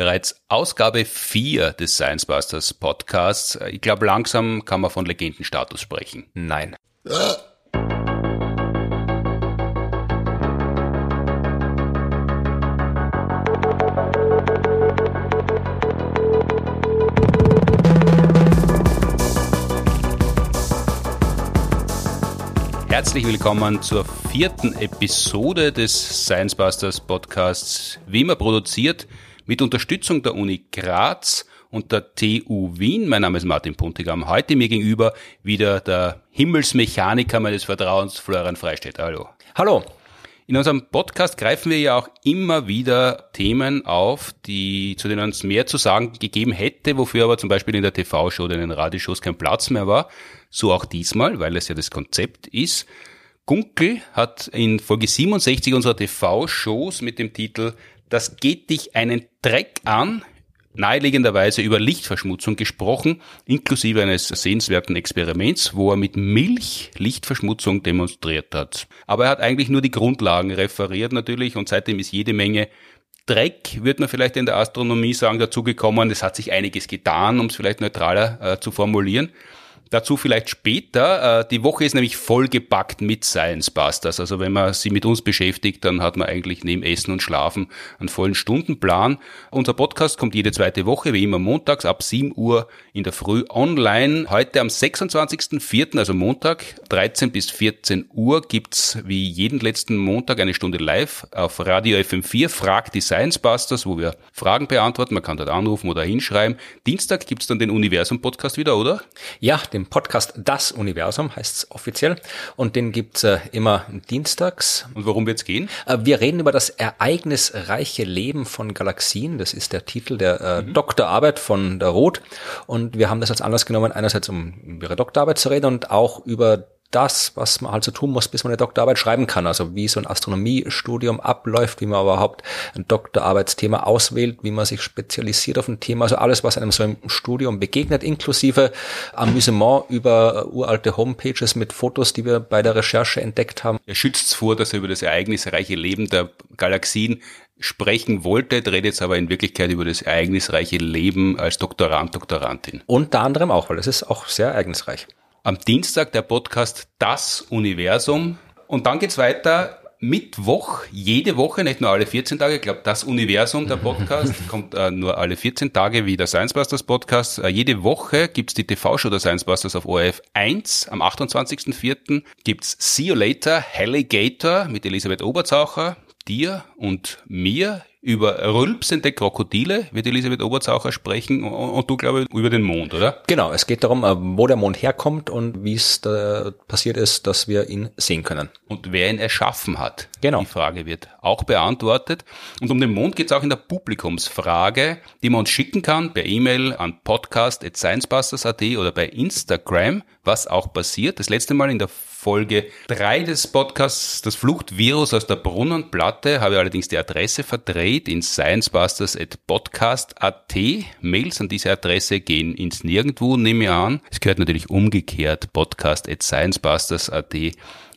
Bereits Ausgabe 4 des Science Busters Podcasts. Ich glaube, langsam kann man von Legendenstatus sprechen. Nein. Herzlich willkommen zur vierten Episode des Science Busters Podcasts, wie immer produziert mit Unterstützung der Uni Graz und der TU Wien. Mein Name ist Martin Puntigam. Heute mir gegenüber wieder der Himmelsmechaniker meines Vertrauens, Florian Freistetter. Hallo. Hallo. In unserem Podcast greifen wir ja auch immer wieder Themen auf, die, zu denen uns mehr zu sagen gegeben hätte, wofür aber zum Beispiel in der TV-Show oder in den Radioshows kein Platz mehr war. So auch diesmal, weil es ja das Konzept ist. Gunkel hat in Folge 67 unserer TV-Shows mit dem Titel Das geht dich einen Dreck an naheliegenderweise über Lichtverschmutzung gesprochen, inklusive eines sehenswerten Experiments, wo er mit Milch Lichtverschmutzung demonstriert hat. Aber er hat eigentlich nur die Grundlagen referiert natürlich und seitdem ist jede Menge Dreck, wird man vielleicht in der Astronomie sagen, dazugekommen. Es hat sich einiges getan, um es vielleicht neutraler äh, zu formulieren. Dazu vielleicht später. Äh, die Woche ist nämlich vollgepackt mit Science Busters. Also wenn man sie mit uns beschäftigt, dann hat man eigentlich neben Essen und Schlafen einen vollen Stundenplan. Unser Podcast kommt jede zweite Woche, wie immer montags ab 7 Uhr in der Früh online. Heute am 26.04., also Montag, 13 bis 14 Uhr gibt's wie jeden letzten Montag eine Stunde live auf Radio FM4 Frag die Science Busters, wo wir Fragen beantworten. Man kann dort anrufen oder hinschreiben. Dienstag gibt's dann den Universum Podcast wieder, oder? Ja, den Podcast Das Universum heißt es offiziell und den gibt's äh, immer dienstags. Und worum wird's gehen? Äh, wir reden über das ereignisreiche Leben von Galaxien. Das ist der Titel der äh, mhm. Doktorarbeit von der Roth und wir haben das als Anlass genommen, einerseits um über ihre Doktorarbeit zu reden und auch über das, was man halt so tun muss, bis man eine Doktorarbeit schreiben kann. Also wie so ein Astronomiestudium abläuft, wie man überhaupt ein Doktorarbeitsthema auswählt, wie man sich spezialisiert auf ein Thema. Also alles, was einem so im Studium begegnet, inklusive Amüsement über uralte Homepages mit Fotos, die wir bei der Recherche entdeckt haben. Er schützt vor, dass er über das ereignisreiche Leben der Galaxien sprechen wollte, redet jetzt aber in Wirklichkeit über das ereignisreiche Leben als Doktorand, Doktorandin. Unter anderem auch, weil es ist auch sehr ereignisreich. Am Dienstag der Podcast Das Universum. Und dann geht's weiter Mittwoch, jede Woche, nicht nur alle 14 Tage. Ich glaube, das Universum, der Podcast, kommt äh, nur alle 14 Tage wie der Science Busters Podcast. Äh, jede Woche gibt's die TV-Show der Science Busters auf ORF 1. Am 28.04. gibt's See You Later, Alligator mit Elisabeth Oberzaucher, dir und mir über rülpsende Krokodile wird Elisabeth Oberzaucher sprechen und du, glaube ich, über den Mond, oder? Genau, es geht darum, äh, wo der Mond herkommt und wie es da passiert ist, dass wir ihn sehen können. Und wer ihn erschaffen hat. Genau. Die Frage wird auch beantwortet. Und um den Mond geht es auch in der Publikumsfrage, die man uns schicken kann per E-Mail an podcast.sciencebusters.at oder bei Instagram, was auch passiert. Das letzte Mal in der Folge 3 des Podcasts, das Fluchtvirus aus der Brunnenplatte, habe ich allerdings die Adresse verdreht in sciencebusters.podcast.at. Mails an diese Adresse gehen ins Nirgendwo, nehme ich an. Es gehört natürlich umgekehrt, podcast.sciencebusters.at.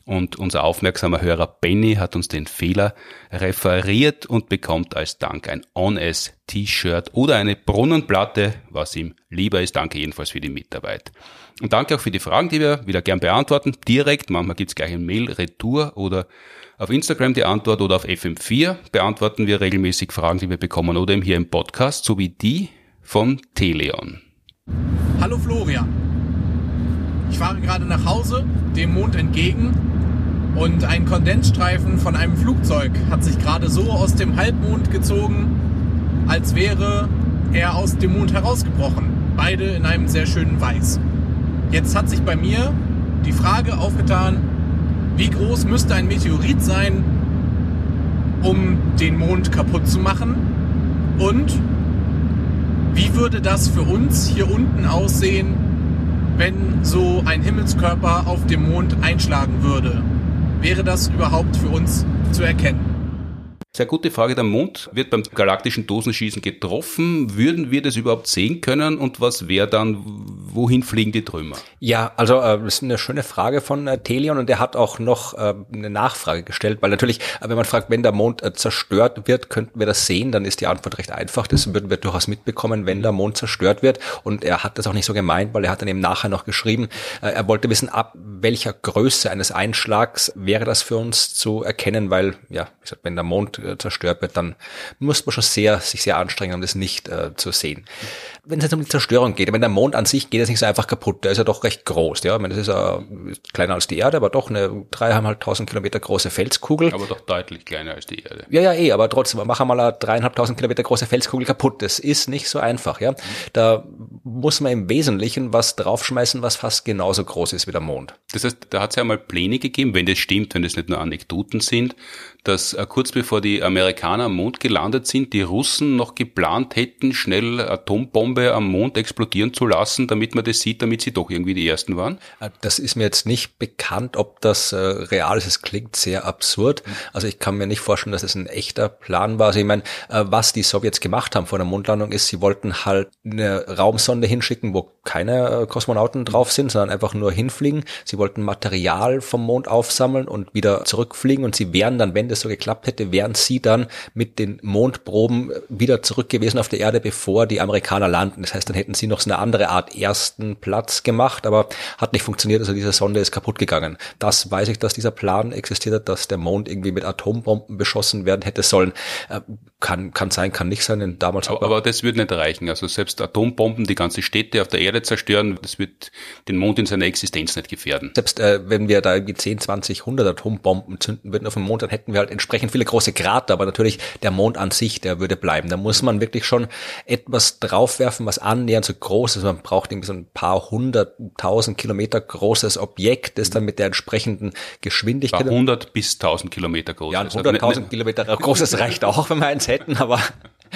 Und unser aufmerksamer Hörer Benny hat uns den Fehler referiert und bekommt als Dank ein On-S-T-Shirt oder eine Brunnenplatte, was ihm lieber ist. Danke jedenfalls für die Mitarbeit. Und danke auch für die Fragen, die wir wieder gern beantworten. Direkt, manchmal gibt's gleich ein Mail, Retour oder auf Instagram die Antwort oder auf FM4 beantworten wir regelmäßig Fragen, die wir bekommen oder eben hier im Podcast, sowie die von Teleon. Hallo Florian. Ich fahre gerade nach Hause, dem Mond entgegen und ein Kondensstreifen von einem Flugzeug hat sich gerade so aus dem Halbmond gezogen, als wäre er aus dem Mond herausgebrochen. Beide in einem sehr schönen Weiß. Jetzt hat sich bei mir die Frage aufgetan, wie groß müsste ein Meteorit sein, um den Mond kaputt zu machen? Und wie würde das für uns hier unten aussehen, wenn so ein Himmelskörper auf dem Mond einschlagen würde? Wäre das überhaupt für uns zu erkennen? Sehr gute Frage. Der Mond wird beim galaktischen Dosenschießen getroffen. Würden wir das überhaupt sehen können? Und was wäre dann, wohin fliegen die Trümmer? Ja, also äh, das ist eine schöne Frage von äh, Telion und der hat auch noch äh, eine Nachfrage gestellt, weil natürlich, äh, wenn man fragt, wenn der Mond äh, zerstört wird, könnten wir das sehen, dann ist die Antwort recht einfach. Das würden wir durchaus mitbekommen, wenn der Mond zerstört wird. Und er hat das auch nicht so gemeint, weil er hat dann eben nachher noch geschrieben, äh, er wollte wissen, ab welcher Größe eines Einschlags wäre das für uns zu erkennen, weil, ja, wie gesagt, wenn der Mond äh, zerstört wird, dann muss man schon sehr, sich sehr anstrengen, um das nicht äh, zu sehen. Wenn es jetzt um die Zerstörung geht, wenn der Mond an sich geht, ist nicht so einfach kaputt. Der ist ja doch recht groß. Ja, ich meine, das ist ja kleiner als die Erde, aber doch eine dreieinhalbtausend Kilometer große Felskugel. Aber doch deutlich kleiner als die Erde. Ja, ja, eh, aber trotzdem, machen wir mal eine dreieinhalbtausend Kilometer große Felskugel kaputt. Das ist nicht so einfach. Ja, da muss man im Wesentlichen was draufschmeißen, was fast genauso groß ist wie der Mond. Das heißt, da hat es ja mal Pläne gegeben, wenn das stimmt, wenn das nicht nur Anekdoten sind, dass äh, kurz bevor die Amerikaner am Mond gelandet sind, die Russen noch geplant hätten, schnell Atombombe am Mond explodieren zu lassen, damit man das sieht, damit sie doch irgendwie die Ersten waren? Äh, das ist mir jetzt nicht bekannt, ob das äh, real ist. Es klingt sehr absurd. Also ich kann mir nicht vorstellen, dass es ein echter Plan war. Also ich meine, was die Sowjets gemacht haben vor der Mondlandung ist, sie wollten halt eine Raumsonde hinschicken, wo keine Kosmonauten drauf sind, sondern einfach nur hinfliegen. Sie wollten Material vom Mond aufsammeln und wieder zurückfliegen und sie wären dann, wenn das so geklappt hätte, wären sie dann mit den Mondproben wieder zurück gewesen auf der Erde, bevor die Amerikaner landen. Das heißt, dann hätten sie noch so eine andere Art ersten Platz gemacht, aber hat nicht funktioniert, also diese Sonde ist kaputt gegangen. Das weiß ich, dass dieser Plan existiert hat, dass der Mond irgendwie mit Atombomben beschossen werden hätte sollen. Äh, kann, kann sein, kann nicht sein, denn damals aber, aber das würde nicht reichen. Also selbst Atombomben, die ganze Städte auf der Erde zerstören, das wird den Mond in seiner Existenz nicht gefährden. Selbst äh, wenn wir da irgendwie 10, 20, 100 Atombomben zünden würden auf dem Mond, dann hätten wir halt entsprechend viele große Krater, aber natürlich der Mond an sich, der würde bleiben. Da muss man wirklich schon etwas draufwerfen, was annähernd so groß ist. Man braucht irgendwie so ein paar hunderttausend Kilometer großes Objekt, das dann mit der entsprechenden Geschwindigkeit. 100 bis 1000 Kilometer groß. Ja, 100.000 also Kilometer großes reicht auch, wenn wir eins hätten, aber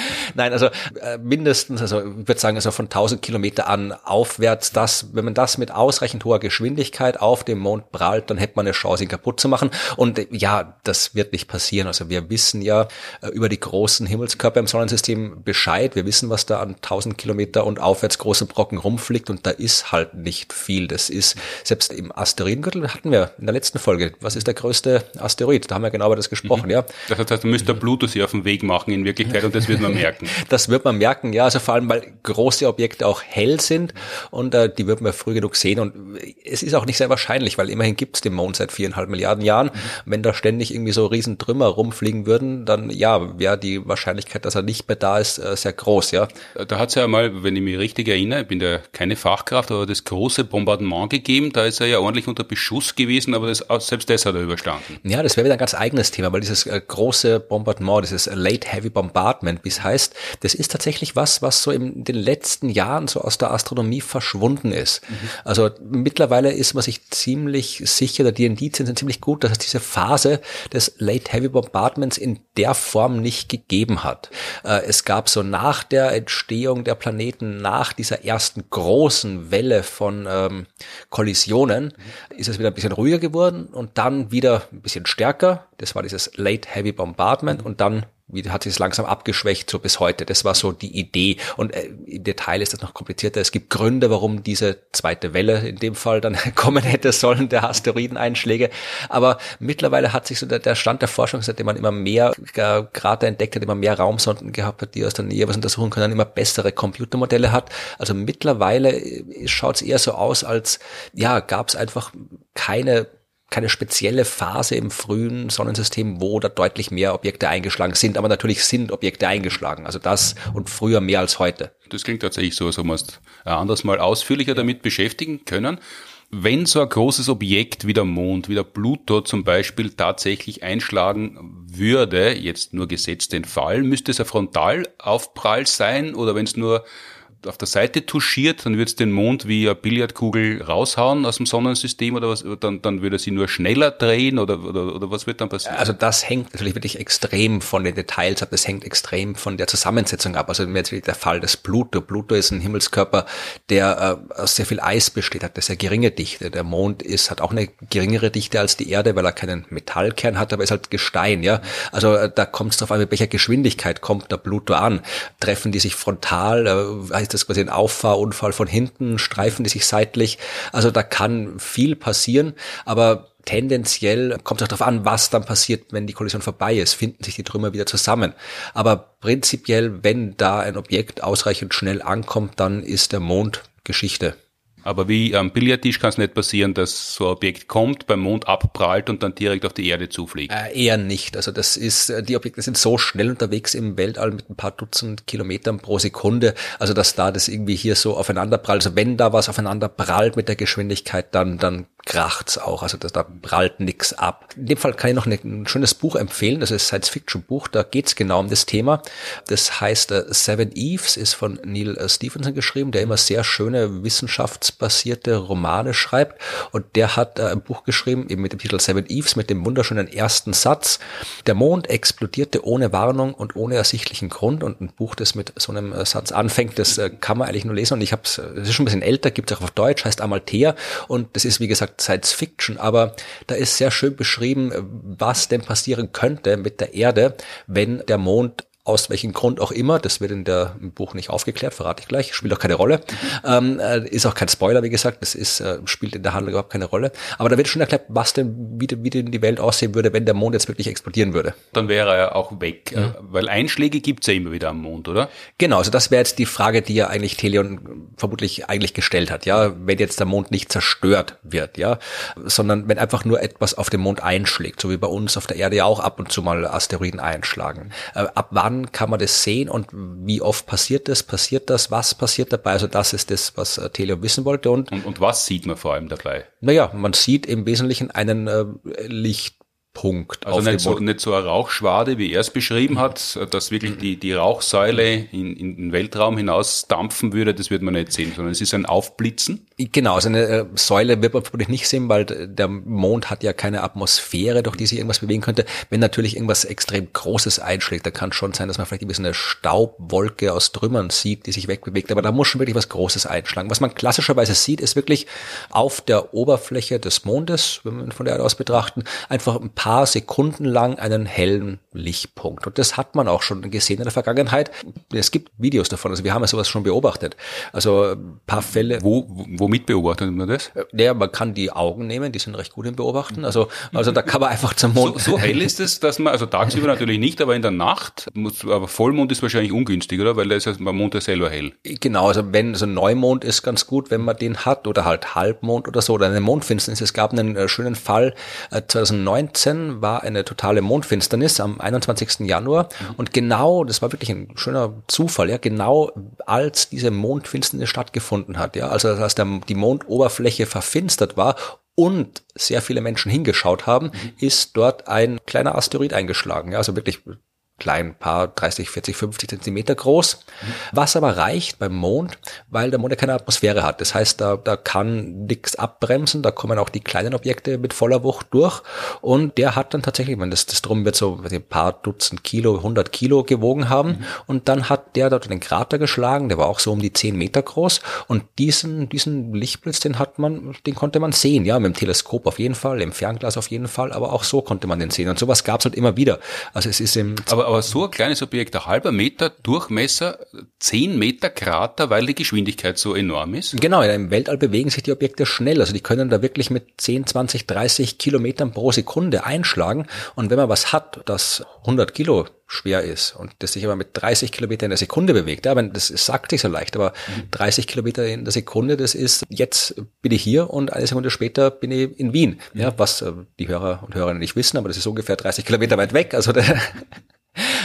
Nein, also äh, mindestens, also ich würde sagen, also von 1000 Kilometer an aufwärts, das, wenn man das mit ausreichend hoher Geschwindigkeit auf dem Mond prallt, dann hätte man eine Chance, ihn kaputt zu machen. Und äh, ja, das wird nicht passieren. Also wir wissen ja äh, über die großen Himmelskörper im Sonnensystem Bescheid. Wir wissen, was da an 1000 Kilometer und aufwärts große Brocken rumfliegt und da ist halt nicht viel. Das ist, selbst im Asteroidengürtel hatten wir in der letzten Folge, was ist der größte Asteroid? Da haben wir genau über das gesprochen, mhm. ja. Das heißt, müsste Pluto sich auf den Weg machen in Wirklichkeit und das wird man merken. Das wird man merken, ja, also vor allem, weil große Objekte auch hell sind und äh, die wird man früh genug sehen und es ist auch nicht sehr wahrscheinlich, weil immerhin gibt es den Mond seit viereinhalb Milliarden Jahren. Mhm. Wenn da ständig irgendwie so riesen Trümmer rumfliegen würden, dann ja, wäre die Wahrscheinlichkeit, dass er nicht mehr da ist, äh, sehr groß, ja. Da hat es ja mal, wenn ich mich richtig erinnere, ich bin ja keine Fachkraft, aber das große Bombardement gegeben, da ist er ja ordentlich unter Beschuss gewesen, aber das, selbst das hat er überstanden. Ja, das wäre wieder ein ganz eigenes Thema, weil dieses äh, große Bombardement, dieses Late Heavy Bombardment, wie es heißt, das ist tatsächlich was, was so in den letzten Jahren so aus der Astronomie verschwunden ist. Mhm. Also mittlerweile ist man sich ziemlich sicher, die Indizien sind ziemlich gut, dass es diese Phase des Late Heavy Bombardments in der Form nicht gegeben hat. Äh, es gab so nach der Entstehung der Planeten, nach dieser ersten großen Welle von ähm, Kollisionen, ist es wieder ein bisschen ruhiger geworden und dann wieder ein bisschen stärker. Das war dieses Late Heavy Bombardment und dann wie hat sich es langsam abgeschwächt, so bis heute. Das war so die Idee. Und äh, im Detail ist das noch komplizierter. Es gibt Gründe, warum diese zweite Welle in dem Fall dann kommen hätte sollen, der Asteroideneinschläge. Aber mittlerweile hat sich so der, der Stand der Forschung, seitdem man immer mehr äh, Krater entdeckt hat, immer mehr Raumsonden gehabt hat, die aus der Nähe was untersuchen können, immer bessere Computermodelle hat. Also mittlerweile äh, schaut es eher so aus, als ja, gab es einfach keine keine spezielle Phase im frühen Sonnensystem, wo da deutlich mehr Objekte eingeschlagen sind. Aber natürlich sind Objekte eingeschlagen. Also das und früher mehr als heute. Das klingt tatsächlich so, als ob wir uns anders mal ausführlicher damit beschäftigen können. Wenn so ein großes Objekt wie der Mond, wie der Pluto zum Beispiel tatsächlich einschlagen würde, jetzt nur gesetzt den Fall, müsste es ein Frontalaufprall sein oder wenn es nur auf der Seite touchiert, dann wird es den Mond wie eine Billardkugel raushauen aus dem Sonnensystem oder was, dann, dann würde sie nur schneller drehen oder, oder, oder was wird dann passieren? Also das hängt natürlich wirklich extrem von den Details ab, das hängt extrem von der Zusammensetzung ab. Also jetzt der Fall des Pluto. Pluto ist ein Himmelskörper, der äh, aus sehr viel Eis besteht, hat eine sehr geringe Dichte. Der Mond ist, hat auch eine geringere Dichte als die Erde, weil er keinen Metallkern hat, aber ist halt Gestein, ja. Also äh, da kommt es darauf an, mit welcher Geschwindigkeit kommt der Pluto an. Treffen die sich frontal, äh, heißt das quasi ein Auffahrunfall von hinten, streifen die sich seitlich. Also da kann viel passieren, aber tendenziell kommt es auch darauf an, was dann passiert, wenn die Kollision vorbei ist, finden sich die Trümmer wieder zusammen. Aber prinzipiell, wenn da ein Objekt ausreichend schnell ankommt, dann ist der Mond Geschichte. Aber wie am Billardtisch kann es nicht passieren, dass so ein Objekt kommt, beim Mond abprallt und dann direkt auf die Erde zufliegt. Äh, eher nicht. Also das ist, äh, die Objekte sind so schnell unterwegs im Weltall mit ein paar Dutzend Kilometern pro Sekunde, also dass da das irgendwie hier so aufeinander prallt. Also wenn da was aufeinander prallt mit der Geschwindigkeit, dann, dann kracht's auch. Also das, da prallt nix ab. In dem Fall kann ich noch ein schönes Buch empfehlen. Das ist Science-Fiction-Buch. Da geht's genau um das Thema. Das heißt uh, Seven Eves, ist von Neil Stephenson geschrieben, der immer sehr schöne Wissenschafts basierte Romane schreibt. Und der hat äh, ein Buch geschrieben, eben mit dem Titel Seven Eves, mit dem wunderschönen ersten Satz. Der Mond explodierte ohne Warnung und ohne ersichtlichen Grund. Und ein Buch, das mit so einem äh, Satz anfängt, das äh, kann man eigentlich nur lesen. Und ich habe es, das ist schon ein bisschen älter, gibt es auch auf Deutsch, heißt Amalthea. Und das ist, wie gesagt, Science Fiction. Aber da ist sehr schön beschrieben, was denn passieren könnte mit der Erde, wenn der Mond aus welchem Grund auch immer, das wird in der im Buch nicht aufgeklärt, verrate ich gleich, spielt auch keine Rolle. Ähm, äh, ist auch kein Spoiler, wie gesagt, das ist, äh, spielt in der Handlung überhaupt keine Rolle. Aber da wird schon erklärt, was denn, wie, wie denn die Welt aussehen würde, wenn der Mond jetzt wirklich explodieren würde. Dann wäre er auch weg, mhm. weil Einschläge gibt's ja immer wieder am Mond, oder? Genau, also das wäre jetzt die Frage, die ja eigentlich Teleon vermutlich eigentlich gestellt hat, ja, wenn jetzt der Mond nicht zerstört wird, ja, sondern wenn einfach nur etwas auf dem Mond einschlägt, so wie bei uns auf der Erde ja auch ab und zu mal Asteroiden einschlagen. Äh, ab wann kann man das sehen und wie oft passiert das? Passiert das? Was passiert dabei? Also das ist das, was äh, Teleo wissen wollte. Und, und, und was sieht man vor allem dabei? Naja, man sieht im Wesentlichen einen äh, Licht Punkt. Also nicht so, nicht so eine Rauchschwade, wie er es beschrieben hat, dass wirklich die, die Rauchsäule in, in den Weltraum hinaus dampfen würde, das wird man nicht sehen, sondern es ist ein Aufblitzen. Genau, also eine äh, Säule wird man vermutlich nicht sehen, weil der Mond hat ja keine Atmosphäre, durch die sich irgendwas bewegen könnte. Wenn natürlich irgendwas extrem Großes einschlägt, da kann schon sein, dass man vielleicht ein bisschen eine Staubwolke aus Trümmern sieht, die sich wegbewegt, aber da muss schon wirklich was Großes einschlagen. Was man klassischerweise sieht, ist wirklich auf der Oberfläche des Mondes, wenn wir von der Erde aus betrachten, einfach ein paar paar Sekunden lang einen hellen Lichtpunkt. Und das hat man auch schon gesehen in der Vergangenheit. Es gibt Videos davon, also wir haben ja sowas schon beobachtet. Also ein paar Fälle. Wo, womit beobachtet man das? Ja, man kann die Augen nehmen, die sind recht gut im Beobachten. Also, also da kann man einfach zum Mond. So, so hell ist es, dass man, also tagsüber natürlich nicht, aber in der Nacht, muss, aber Vollmond ist wahrscheinlich ungünstig, oder? Weil da ist ja, man Mond ja selber hell. Genau, also wenn, so also Neumond ist ganz gut, wenn man den hat, oder halt Halbmond oder so, oder eine Mondfinsternis. Es gab einen äh, schönen Fall, 2019 äh, war eine totale Mondfinsternis am 21. Januar mhm. und genau, das war wirklich ein schöner Zufall, ja, genau als diese Mondfinsternis stattgefunden hat, ja, also als der, die Mondoberfläche verfinstert war und sehr viele Menschen hingeschaut haben, mhm. ist dort ein kleiner Asteroid eingeschlagen. Ja, also wirklich klein, paar 30, 40, 50 Zentimeter groß. Was aber reicht beim Mond, weil der Mond ja keine Atmosphäre hat. Das heißt, da, da kann nichts abbremsen, da kommen auch die kleinen Objekte mit voller Wucht durch. Und der hat dann tatsächlich, ich meine, das, das drum wird so ein paar Dutzend Kilo, 100 Kilo gewogen haben. Mhm. Und dann hat der dort den Krater geschlagen, der war auch so um die 10 Meter groß. Und diesen, diesen Lichtblitz, den hat man, den konnte man sehen, ja, mit dem Teleskop auf jeden Fall, im Fernglas auf jeden Fall, aber auch so konnte man den sehen. Und sowas gab es halt immer wieder. Also es ist im aber aber so ein kleines Objekt, ein halber Meter Durchmesser, zehn Meter Krater, weil die Geschwindigkeit so enorm ist? Genau, ja, im Weltall bewegen sich die Objekte schnell. Also die können da wirklich mit 10, 20, 30 Kilometern pro Sekunde einschlagen. Und wenn man was hat, das 100 Kilo schwer ist und das sich aber mit 30 Kilometer in der Sekunde bewegt. Ja, das sagt sich so leicht, aber 30 mhm. Kilometer in der Sekunde, das ist, jetzt bin ich hier und eine Sekunde später bin ich in Wien. Ja, was äh, die Hörer und Hörerinnen nicht wissen, aber das ist ungefähr 30 Kilometer weit weg. Also der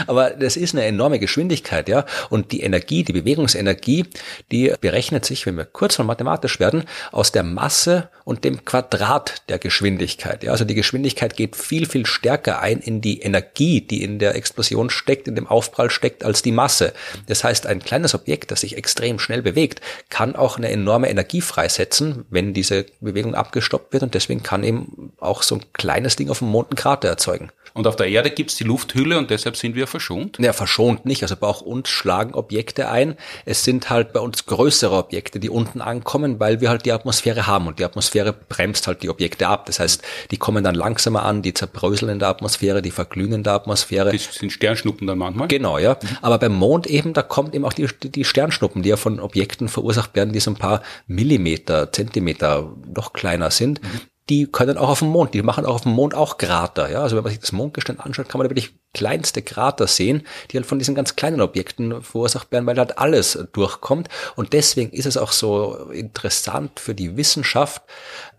Aber das ist eine enorme Geschwindigkeit, ja. Und die Energie, die Bewegungsenergie, die berechnet sich, wenn wir kurz mal mathematisch werden, aus der Masse und dem Quadrat der Geschwindigkeit. Ja, also die Geschwindigkeit geht viel, viel stärker ein in die Energie, die in der Explosion steckt, in dem Aufprall steckt, als die Masse. Das heißt, ein kleines Objekt, das sich extrem schnell bewegt, kann auch eine enorme Energie freisetzen, wenn diese Bewegung abgestoppt wird. Und deswegen kann eben auch so ein kleines Ding auf dem Mond einen Krater erzeugen. Und auf der Erde gibt's die Lufthülle und deshalb sind wir verschont? Ja, verschont nicht. Also bei auch uns schlagen Objekte ein. Es sind halt bei uns größere Objekte, die unten ankommen, weil wir halt die Atmosphäre haben und die Atmosphäre bremst halt die Objekte ab. Das heißt, die kommen dann langsamer an, die zerbröseln in der Atmosphäre, die verglühen in der Atmosphäre. Das sind Sternschnuppen dann manchmal? Genau, ja. Aber beim Mond eben, da kommt eben auch die, die Sternschnuppen, die ja von Objekten verursacht werden, die so ein paar Millimeter, Zentimeter noch kleiner sind. Mhm die können auch auf dem Mond, die machen auch auf dem Mond auch Krater. Ja? Also wenn man sich das Mondgestein anschaut, kann man da wirklich kleinste Krater sehen, die halt von diesen ganz kleinen Objekten verursacht werden, weil halt alles durchkommt. Und deswegen ist es auch so interessant für die Wissenschaft,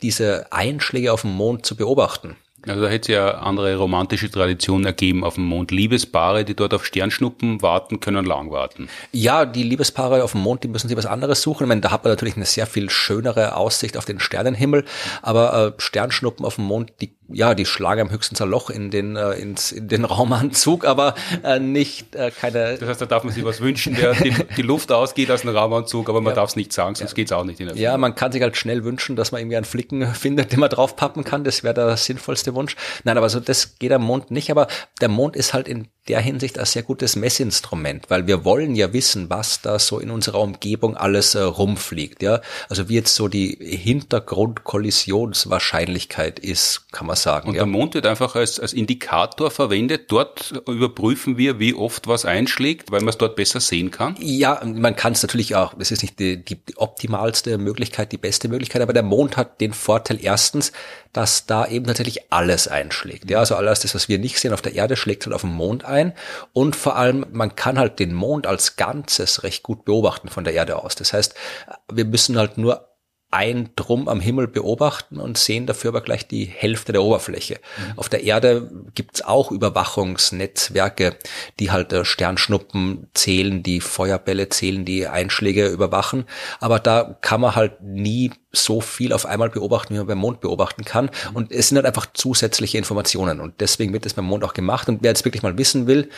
diese Einschläge auf dem Mond zu beobachten. Also da hätte es ja andere romantische Traditionen ergeben auf dem Mond. Liebespaare, die dort auf Sternschnuppen warten, können lang warten. Ja, die Liebespaare auf dem Mond, die müssen sich was anderes suchen. Ich meine, da hat man natürlich eine sehr viel schönere Aussicht auf den Sternenhimmel. Aber äh, Sternschnuppen auf dem Mond, die ja, die schlagen am höchsten ein Loch in den, äh, ins, in den Raumanzug, aber äh, nicht äh, keine. Das heißt, da darf man sich was wünschen, der die, die Luft ausgeht aus dem Raumanzug, aber man ja. darf es nicht sagen, sonst ja. geht's auch nicht in der Ja, man kann sich halt schnell wünschen, dass man irgendwie einen Flicken findet, den man draufpappen kann. Das wäre der sinnvollste Wunsch. Nein, aber so das geht am Mond nicht, aber der Mond ist halt in der Hinsicht ein sehr gutes Messinstrument, weil wir wollen ja wissen, was da so in unserer Umgebung alles äh, rumfliegt, ja. Also wie jetzt so die Hintergrundkollisionswahrscheinlichkeit ist, kann man sagen. Und ja? der Mond wird einfach als, als Indikator verwendet. Dort überprüfen wir, wie oft was einschlägt, weil man es dort besser sehen kann. Ja, man kann es natürlich auch. Das ist nicht die, die, die optimalste Möglichkeit, die beste Möglichkeit, aber der Mond hat den Vorteil erstens, dass da eben tatsächlich alles einschlägt. Ja, also alles das, was wir nicht sehen auf der Erde, schlägt halt auf dem Mond ein. Und vor allem, man kann halt den Mond als Ganzes recht gut beobachten von der Erde aus. Das heißt, wir müssen halt nur ein Drum am Himmel beobachten und sehen dafür aber gleich die Hälfte der Oberfläche. Mhm. Auf der Erde gibt's auch Überwachungsnetzwerke, die halt äh, Sternschnuppen zählen, die Feuerbälle zählen, die Einschläge überwachen. Aber da kann man halt nie so viel auf einmal beobachten, wie man beim Mond beobachten kann. Mhm. Und es sind halt einfach zusätzliche Informationen. Und deswegen wird es beim Mond auch gemacht. Und wer jetzt wirklich mal wissen will,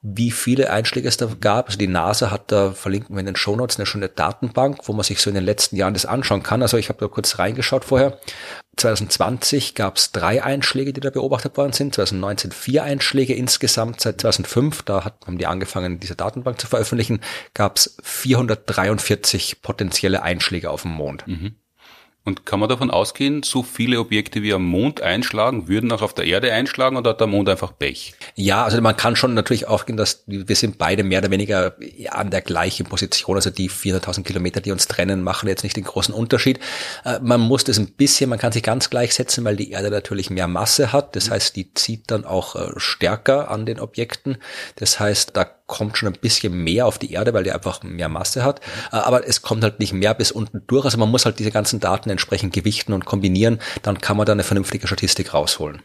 wie viele Einschläge es da gab. Also die NASA hat da, verlinken wir in den Shownotes, eine schöne Datenbank, wo man sich so in den letzten Jahren das anschauen kann. Also ich habe da kurz reingeschaut vorher. 2020 gab es drei Einschläge, die da beobachtet worden sind. 2019 vier Einschläge insgesamt. Seit 2005, da hat, haben die angefangen, diese Datenbank zu veröffentlichen, gab es 443 potenzielle Einschläge auf dem Mond. Mhm. Und kann man davon ausgehen, so viele Objekte wie am Mond einschlagen, würden auch auf der Erde einschlagen oder hat der Mond einfach Pech? Ja, also man kann schon natürlich aufgehen, dass wir sind beide mehr oder weniger an der gleichen Position. Also die 400.000 Kilometer, die uns trennen, machen jetzt nicht den großen Unterschied. Äh, man muss das ein bisschen, man kann sich ganz gleichsetzen, weil die Erde natürlich mehr Masse hat. Das heißt, die zieht dann auch äh, stärker an den Objekten. Das heißt, da kommt schon ein bisschen mehr auf die Erde, weil die einfach mehr Masse hat. Äh, aber es kommt halt nicht mehr bis unten durch. Also man muss halt diese ganzen Daten entsprechend gewichten und kombinieren. Dann kann man da eine vernünftige Statistik rausholen.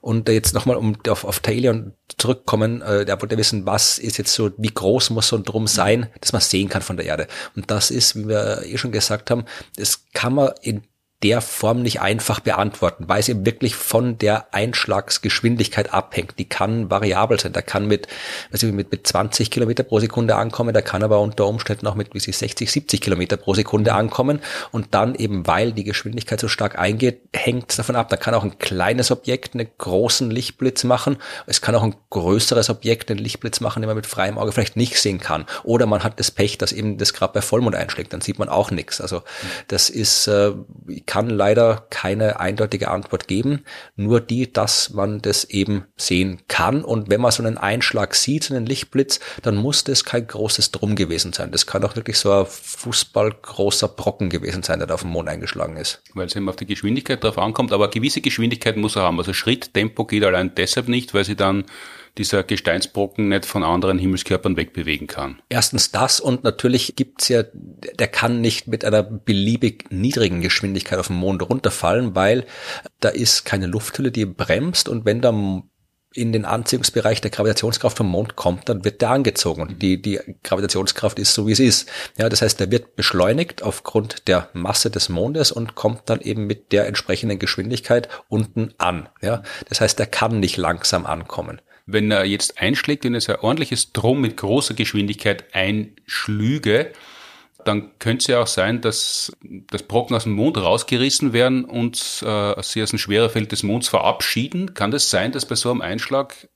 Und jetzt nochmal, um auf, auf Tailion zurückkommen, äh, der wollte wissen, was ist jetzt so, wie groß muss so ein Drum sein, dass man sehen kann von der Erde. Und das ist, wie wir eh schon gesagt haben, das kann man in der Form nicht einfach beantworten, weil es eben wirklich von der Einschlagsgeschwindigkeit abhängt. Die kann variabel sein. Da kann mit, ich, mit, mit 20 Kilometer pro Sekunde ankommen, da kann aber unter Umständen auch mit wie sie 60, 70 Kilometer pro Sekunde ankommen. Und dann eben, weil die Geschwindigkeit so stark eingeht, hängt es davon ab. Da kann auch ein kleines Objekt einen großen Lichtblitz machen. Es kann auch ein größeres Objekt einen Lichtblitz machen, den man mit freiem Auge vielleicht nicht sehen kann. Oder man hat das Pech, dass eben das gerade bei Vollmond einschlägt. Dann sieht man auch nichts. Also das ist, äh, kann leider keine eindeutige Antwort geben, nur die, dass man das eben sehen kann. Und wenn man so einen Einschlag sieht, so einen Lichtblitz, dann muss das kein großes Drum gewesen sein. Das kann auch wirklich so ein fußballgroßer Brocken gewesen sein, der da auf dem Mond eingeschlagen ist. Weil es eben auf die Geschwindigkeit drauf ankommt, aber gewisse Geschwindigkeit muss er haben. Also Schritttempo geht allein deshalb nicht, weil sie dann dieser Gesteinsbrocken nicht von anderen Himmelskörpern wegbewegen kann. Erstens das und natürlich gibt's ja, der kann nicht mit einer beliebig niedrigen Geschwindigkeit auf den Mond runterfallen, weil da ist keine Lufthülle, die bremst und wenn da in den Anziehungsbereich der Gravitationskraft vom Mond kommt, dann wird der angezogen. Und die, die Gravitationskraft ist so, wie es ist. Ja, das heißt, der wird beschleunigt aufgrund der Masse des Mondes und kommt dann eben mit der entsprechenden Geschwindigkeit unten an. Ja, das heißt, er kann nicht langsam ankommen. Wenn er jetzt einschlägt, es ein ordentliches Drum mit großer Geschwindigkeit einschlüge, dann könnte es ja auch sein, dass, dass Brocken aus dem Mond rausgerissen werden und äh, sie aus dem Schwerefeld des Monds verabschieden. Kann das sein, dass bei so einem Einschlag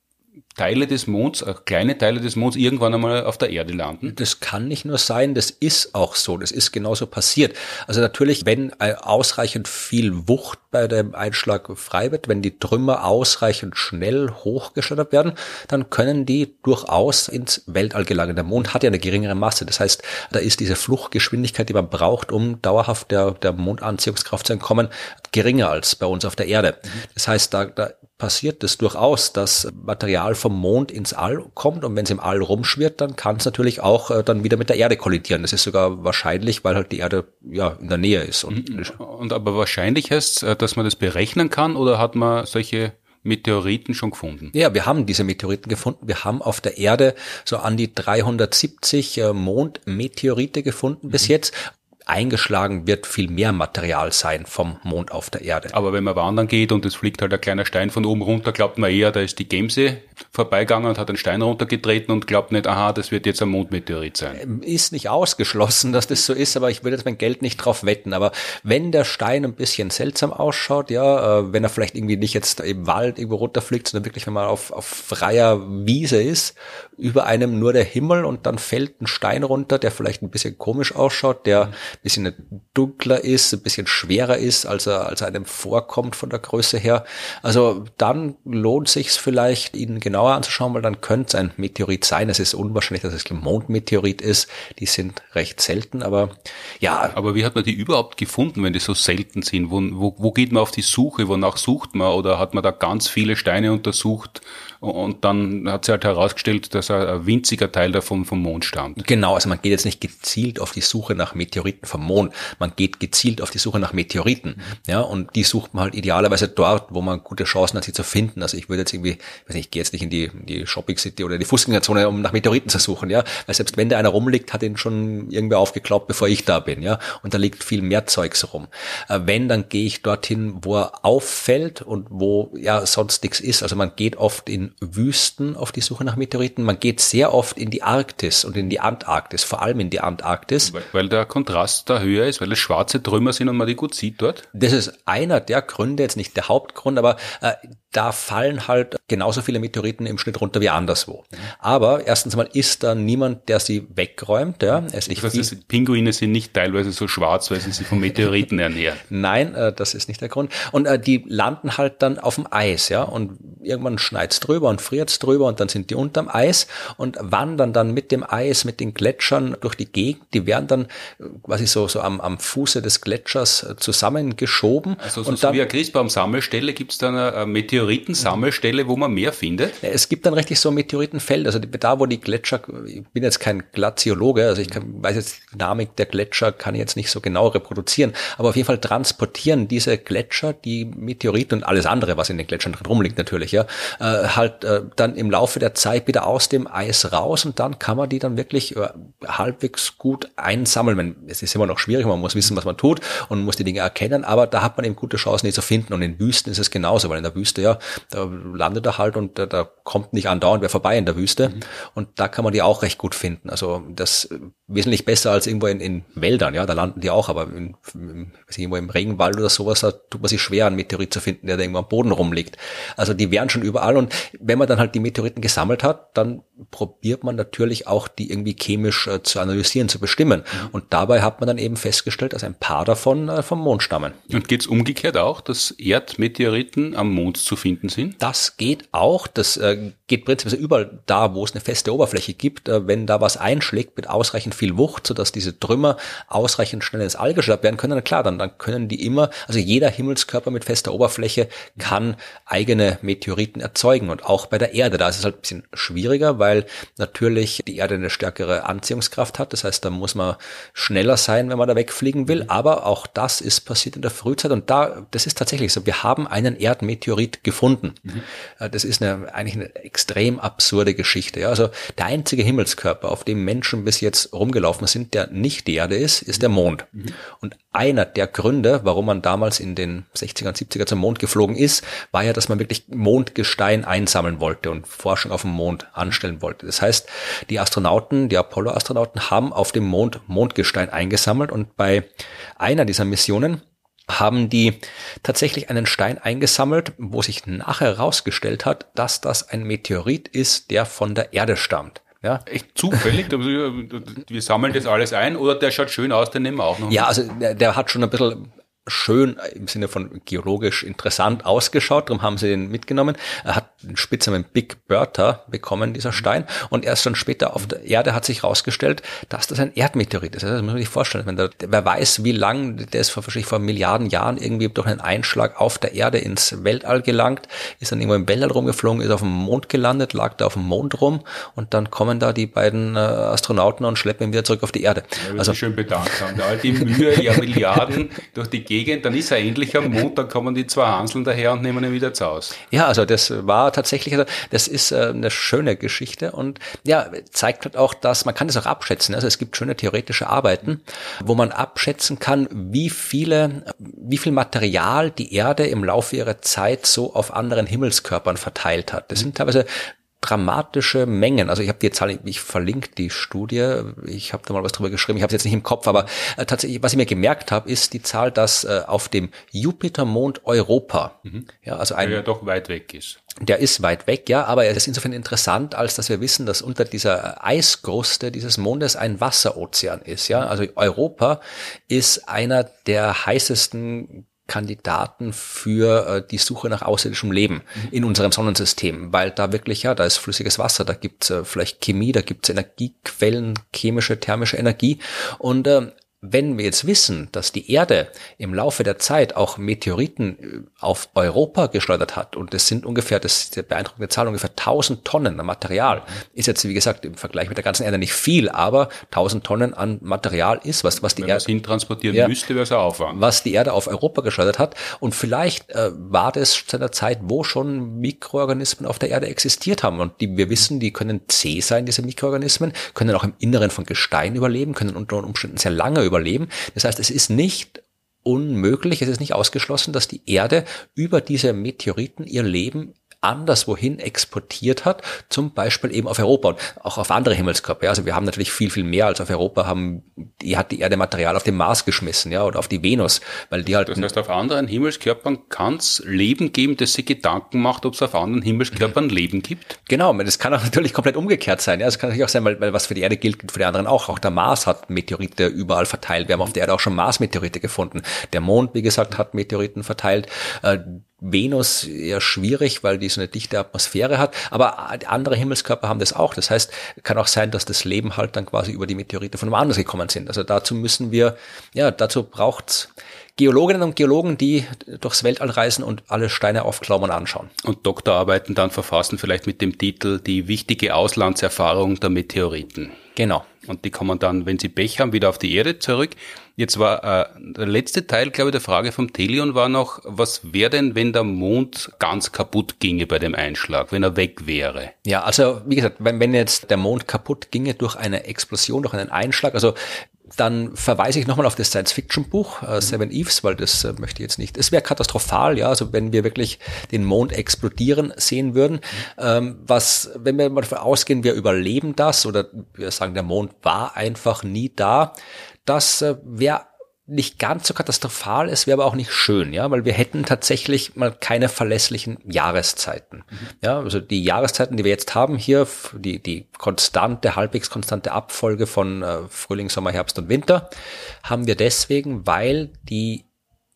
Teile des Monds, äh, kleine Teile des Monds irgendwann einmal auf der Erde landen? Das kann nicht nur sein, das ist auch so, das ist genauso passiert. Also natürlich, wenn äh, ausreichend viel Wucht bei dem Einschlag frei wird, wenn die Trümmer ausreichend schnell hochgeschleudert werden, dann können die durchaus ins Weltall gelangen. Der Mond hat ja eine geringere Masse, das heißt, da ist diese Fluchtgeschwindigkeit, die man braucht, um dauerhaft der, der Mondanziehungskraft zu entkommen, geringer als bei uns auf der Erde. Das heißt, da, da passiert es durchaus, dass Material vom Mond ins All kommt und wenn es im All rumschwirrt, dann kann es natürlich auch äh, dann wieder mit der Erde kollidieren. Das ist sogar wahrscheinlich, weil halt die Erde ja in der Nähe ist. Und, mhm. und aber wahrscheinlich heißt äh, dass man das berechnen kann oder hat man solche Meteoriten schon gefunden? Ja, wir haben diese Meteoriten gefunden. Wir haben auf der Erde so an die 370 äh, Mondmeteorite gefunden mhm. bis jetzt eingeschlagen wird viel mehr Material sein vom Mond auf der Erde. Aber wenn man wandern geht und es fliegt halt ein kleiner Stein von oben runter, glaubt man eher, da ist die Gemse vorbeigegangen und hat einen Stein runtergetreten und glaubt nicht, aha, das wird jetzt ein Mondmeteorit sein. Ähm, ist nicht ausgeschlossen, dass das so ist, aber ich würde jetzt mein Geld nicht drauf wetten. Aber wenn der Stein ein bisschen seltsam ausschaut, ja, äh, wenn er vielleicht irgendwie nicht jetzt im Wald irgendwo runterfliegt, sondern wirklich, wenn man auf, auf freier Wiese ist, über einem nur der Himmel und dann fällt ein Stein runter, der vielleicht ein bisschen komisch ausschaut, der ein bisschen dunkler ist, ein bisschen schwerer ist, als er, als er einem vorkommt von der Größe her. Also dann lohnt sich's vielleicht, ihn genauer anzuschauen, weil dann könnte es ein Meteorit sein. Es ist unwahrscheinlich, dass es ein Mondmeteorit ist. Die sind recht selten, aber ja. Aber wie hat man die überhaupt gefunden, wenn die so selten sind? Wo, wo, wo geht man auf die Suche? Wonach sucht man? Oder hat man da ganz viele Steine untersucht? Und dann hat sich halt herausgestellt, dass ein winziger Teil davon vom Mond stammt. Genau, also man geht jetzt nicht gezielt auf die Suche nach Meteoriten vom Mond. Man geht gezielt auf die Suche nach Meteoriten. Ja, und die sucht man halt idealerweise dort, wo man gute Chancen hat, sie zu finden. Also ich würde jetzt irgendwie, weiß nicht, ich gehe jetzt nicht in die, in die Shopping City oder die Fußgängerzone, um nach Meteoriten zu suchen, ja. Weil selbst wenn da einer rumliegt, hat ihn schon irgendwer aufgeklappt, bevor ich da bin, ja. Und da liegt viel mehr Zeugs rum. Äh, wenn, dann gehe ich dorthin, wo er auffällt und wo ja sonst nichts ist. Also man geht oft in Wüsten auf die Suche nach Meteoriten. Man geht sehr oft in die Arktis und in die Antarktis, vor allem in die Antarktis. Weil, weil der Kontrast da höher ist, weil es schwarze Trümmer sind und man die gut sieht dort? Das ist einer der Gründe, jetzt nicht der Hauptgrund, aber äh, da fallen halt genauso viele Meteoriten im Schnitt runter wie anderswo. Aber erstens mal ist da niemand, der sie wegräumt. Ja. Es das heißt, Pinguine sind nicht teilweise so schwarz, weil sie sich von Meteoriten ernähren. Nein, äh, das ist nicht der Grund. Und äh, die landen halt dann auf dem Eis, ja. Und irgendwann schneit's drüber und friert's drüber und dann sind die unterm Eis und wandern dann mit dem Eis, mit den Gletschern durch die Gegend. Die werden dann äh, quasi so, so am, am Fuße des Gletschers äh, zusammengeschoben. Also so, und so dann, wie eine Christbaum-Sammelstelle gibt's dann eine Meteorit Meteoritensammelstelle, wo man mehr findet? Es gibt dann richtig so Meteoritenfeld, also da, wo die Gletscher, ich bin jetzt kein Glaziologe, also ich kann, weiß jetzt die Dynamik der Gletscher, kann ich jetzt nicht so genau reproduzieren, aber auf jeden Fall transportieren diese Gletscher die Meteoriten und alles andere, was in den Gletschern drin rumliegt natürlich, ja, äh, halt äh, dann im Laufe der Zeit wieder aus dem Eis raus und dann kann man die dann wirklich äh, halbwegs gut einsammeln. Es ist immer noch schwierig, man muss wissen, was man tut und muss die Dinge erkennen, aber da hat man eben gute Chancen, die zu finden und in Wüsten ist es genauso, weil in der Wüste ja da landet er halt und da, da kommt nicht andauernd wer vorbei in der Wüste. Mhm. Und da kann man die auch recht gut finden. Also das äh, wesentlich besser als irgendwo in, in Wäldern, ja, da landen die auch, aber in, in, irgendwo im Regenwald oder sowas, da tut man sich schwer, einen Meteorit zu finden, der da irgendwo am Boden rumliegt. Also die wären schon überall und wenn man dann halt die Meteoriten gesammelt hat, dann probiert man natürlich auch die irgendwie chemisch äh, zu analysieren, zu bestimmen. Mhm. Und dabei hat man dann eben festgestellt, dass ein paar davon äh, vom Mond stammen. Und geht's umgekehrt auch, dass Erdmeteoriten am Mond zu finden sind? Das geht auch. Das äh, geht prinzipiell überall da, wo es eine feste Oberfläche gibt. Äh, wenn da was einschlägt mit ausreichend viel Wucht, sodass diese Trümmer ausreichend schnell ins All geschleppt werden können, dann klar, dann, dann können die immer, also jeder Himmelskörper mit fester Oberfläche kann eigene Meteoriten erzeugen. Und und auch bei der Erde. Da ist es halt ein bisschen schwieriger, weil natürlich die Erde eine stärkere Anziehungskraft hat. Das heißt, da muss man schneller sein, wenn man da wegfliegen will. Aber auch das ist passiert in der Frühzeit und da, das ist tatsächlich so. Wir haben einen Erdmeteorit gefunden. Mhm. Das ist eine, eigentlich eine extrem absurde Geschichte. Ja, also der einzige Himmelskörper, auf dem Menschen bis jetzt rumgelaufen sind, der nicht die Erde ist, ist der Mond. Mhm. Und einer der Gründe, warum man damals in den 60er und 70er zum Mond geflogen ist, war ja, dass man wirklich Mondgestein einsammeln wollte und Forschung auf dem Mond anstellen wollte. Das heißt, die Astronauten, die Apollo-Astronauten haben auf dem Mond Mondgestein eingesammelt und bei einer dieser Missionen haben die tatsächlich einen Stein eingesammelt, wo sich nachher herausgestellt hat, dass das ein Meteorit ist, der von der Erde stammt. Ja. Echt zufällig? wir sammeln das alles ein oder der schaut schön aus, den nehmen wir auch noch. Ja, also der, der hat schon ein bisschen schön im Sinne von geologisch interessant ausgeschaut, darum haben sie den mitgenommen. Er hat den Spitznamen Big Bertha bekommen, dieser Stein, und erst dann später auf der Erde hat sich herausgestellt, dass das ein Erdmeteorit ist. Das muss man sich vorstellen. Wenn der, wer weiß, wie lang der ist vor, vor Milliarden Jahren irgendwie durch einen Einschlag auf der Erde ins Weltall gelangt, ist dann irgendwo im Weltall rumgeflogen, ist auf dem Mond gelandet, lag da auf dem Mond rum und dann kommen da die beiden äh, Astronauten und schleppen ihn wieder zurück auf die Erde. Ja, also schön bedankt haben. All die Mühe, ja Milliarden durch die Gegend, dann ist er endlich am Mond, kommen die zwei Hanseln daher und nehmen ihn wieder zu Hause. Ja, also das war tatsächlich, also das ist äh, eine schöne Geschichte und ja, zeigt halt auch, dass man kann das auch abschätzen. Also es gibt schöne theoretische Arbeiten, wo man abschätzen kann, wie viele, wie viel Material die Erde im Laufe ihrer Zeit so auf anderen Himmelskörpern verteilt hat. Das sind teilweise dramatische Mengen. Also ich habe die Zahl, ich verlinke die Studie, ich habe da mal was drüber geschrieben, ich habe es jetzt nicht im Kopf, aber äh, tatsächlich, was ich mir gemerkt habe, ist die Zahl, dass äh, auf dem Jupitermond Europa, mhm. ja, also ein, der ja doch weit weg ist. Der ist weit weg, ja, aber er ist insofern interessant, als dass wir wissen, dass unter dieser Eiskruste dieses Mondes ein Wasserozean ist, ja. Also Europa ist einer der heißesten Kandidaten für äh, die Suche nach außerirdischem Leben mhm. in unserem Sonnensystem, weil da wirklich, ja, da ist flüssiges Wasser, da gibt's äh, vielleicht Chemie, da gibt's Energiequellen, chemische, thermische Energie und äh, wenn wir jetzt wissen, dass die Erde im Laufe der Zeit auch Meteoriten äh, auf Europa geschleudert hat, und das sind ungefähr, das ist die beeindruckende Zahl, ungefähr 1000 Tonnen an Material, ist jetzt, wie gesagt, im Vergleich mit der ganzen Erde nicht viel, aber 1000 Tonnen an Material ist, was, was die Erde, hintransportieren ja, müsste, wäre es Aufwand. Was die Erde auf Europa geschleudert hat. Und vielleicht äh, war das zu einer Zeit, wo schon Mikroorganismen auf der Erde existiert haben. Und die, wir wissen, die können zäh sein, diese Mikroorganismen, können auch im Inneren von Gestein überleben, können unter Umständen sehr lange überleben. Das heißt, es ist nicht unmöglich, es ist nicht ausgeschlossen, dass die Erde über diese Meteoriten ihr Leben anderswohin exportiert hat, zum Beispiel eben auf Europa und auch auf andere Himmelskörper. Also wir haben natürlich viel, viel mehr als auf Europa, haben, die hat die Erde Material auf den Mars geschmissen, ja, oder auf die Venus, weil die halt. Das heißt, auf anderen Himmelskörpern kann es Leben geben, das sich Gedanken macht, ob es auf anderen Himmelskörpern Leben gibt? Genau, das kann auch natürlich komplett umgekehrt sein. Ja, es kann natürlich auch sein, weil, weil was für die Erde gilt, gilt für die anderen auch. Auch der Mars hat Meteorite überall verteilt. Wir haben auf der Erde auch schon Mars-Meteorite gefunden. Der Mond, wie gesagt, hat Meteoriten verteilt. Venus eher schwierig, weil die so eine dichte Atmosphäre hat. Aber andere Himmelskörper haben das auch. Das heißt, kann auch sein, dass das Leben halt dann quasi über die Meteorite von woanders gekommen sind. Also dazu müssen wir, ja, dazu braucht's Geologinnen und Geologen, die durchs Weltall reisen und alle Steine aufklauen und anschauen. Und Doktorarbeiten dann verfassen vielleicht mit dem Titel Die wichtige Auslandserfahrung der Meteoriten. Genau. Und die kommen dann, wenn sie Pech haben, wieder auf die Erde zurück. Jetzt war äh, der letzte Teil, glaube ich, der Frage vom Telion war noch, was wäre denn, wenn der Mond ganz kaputt ginge bei dem Einschlag, wenn er weg wäre? Ja, also wie gesagt, wenn, wenn jetzt der Mond kaputt ginge durch eine Explosion, durch einen Einschlag, also dann verweise ich nochmal auf das Science-Fiction-Buch äh, Seven Eves, weil das äh, möchte ich jetzt nicht. Es wäre katastrophal, ja, also wenn wir wirklich den Mond explodieren sehen würden. Ähm, was, wenn wir mal davon ausgehen, wir überleben das oder wir sagen, der Mond war einfach nie da, das äh, wäre nicht ganz so katastrophal, es wäre aber auch nicht schön, ja, weil wir hätten tatsächlich mal keine verlässlichen Jahreszeiten. Mhm. Ja, also die Jahreszeiten, die wir jetzt haben hier, die, die konstante, halbwegs konstante Abfolge von äh, Frühling, Sommer, Herbst und Winter, haben wir deswegen, weil die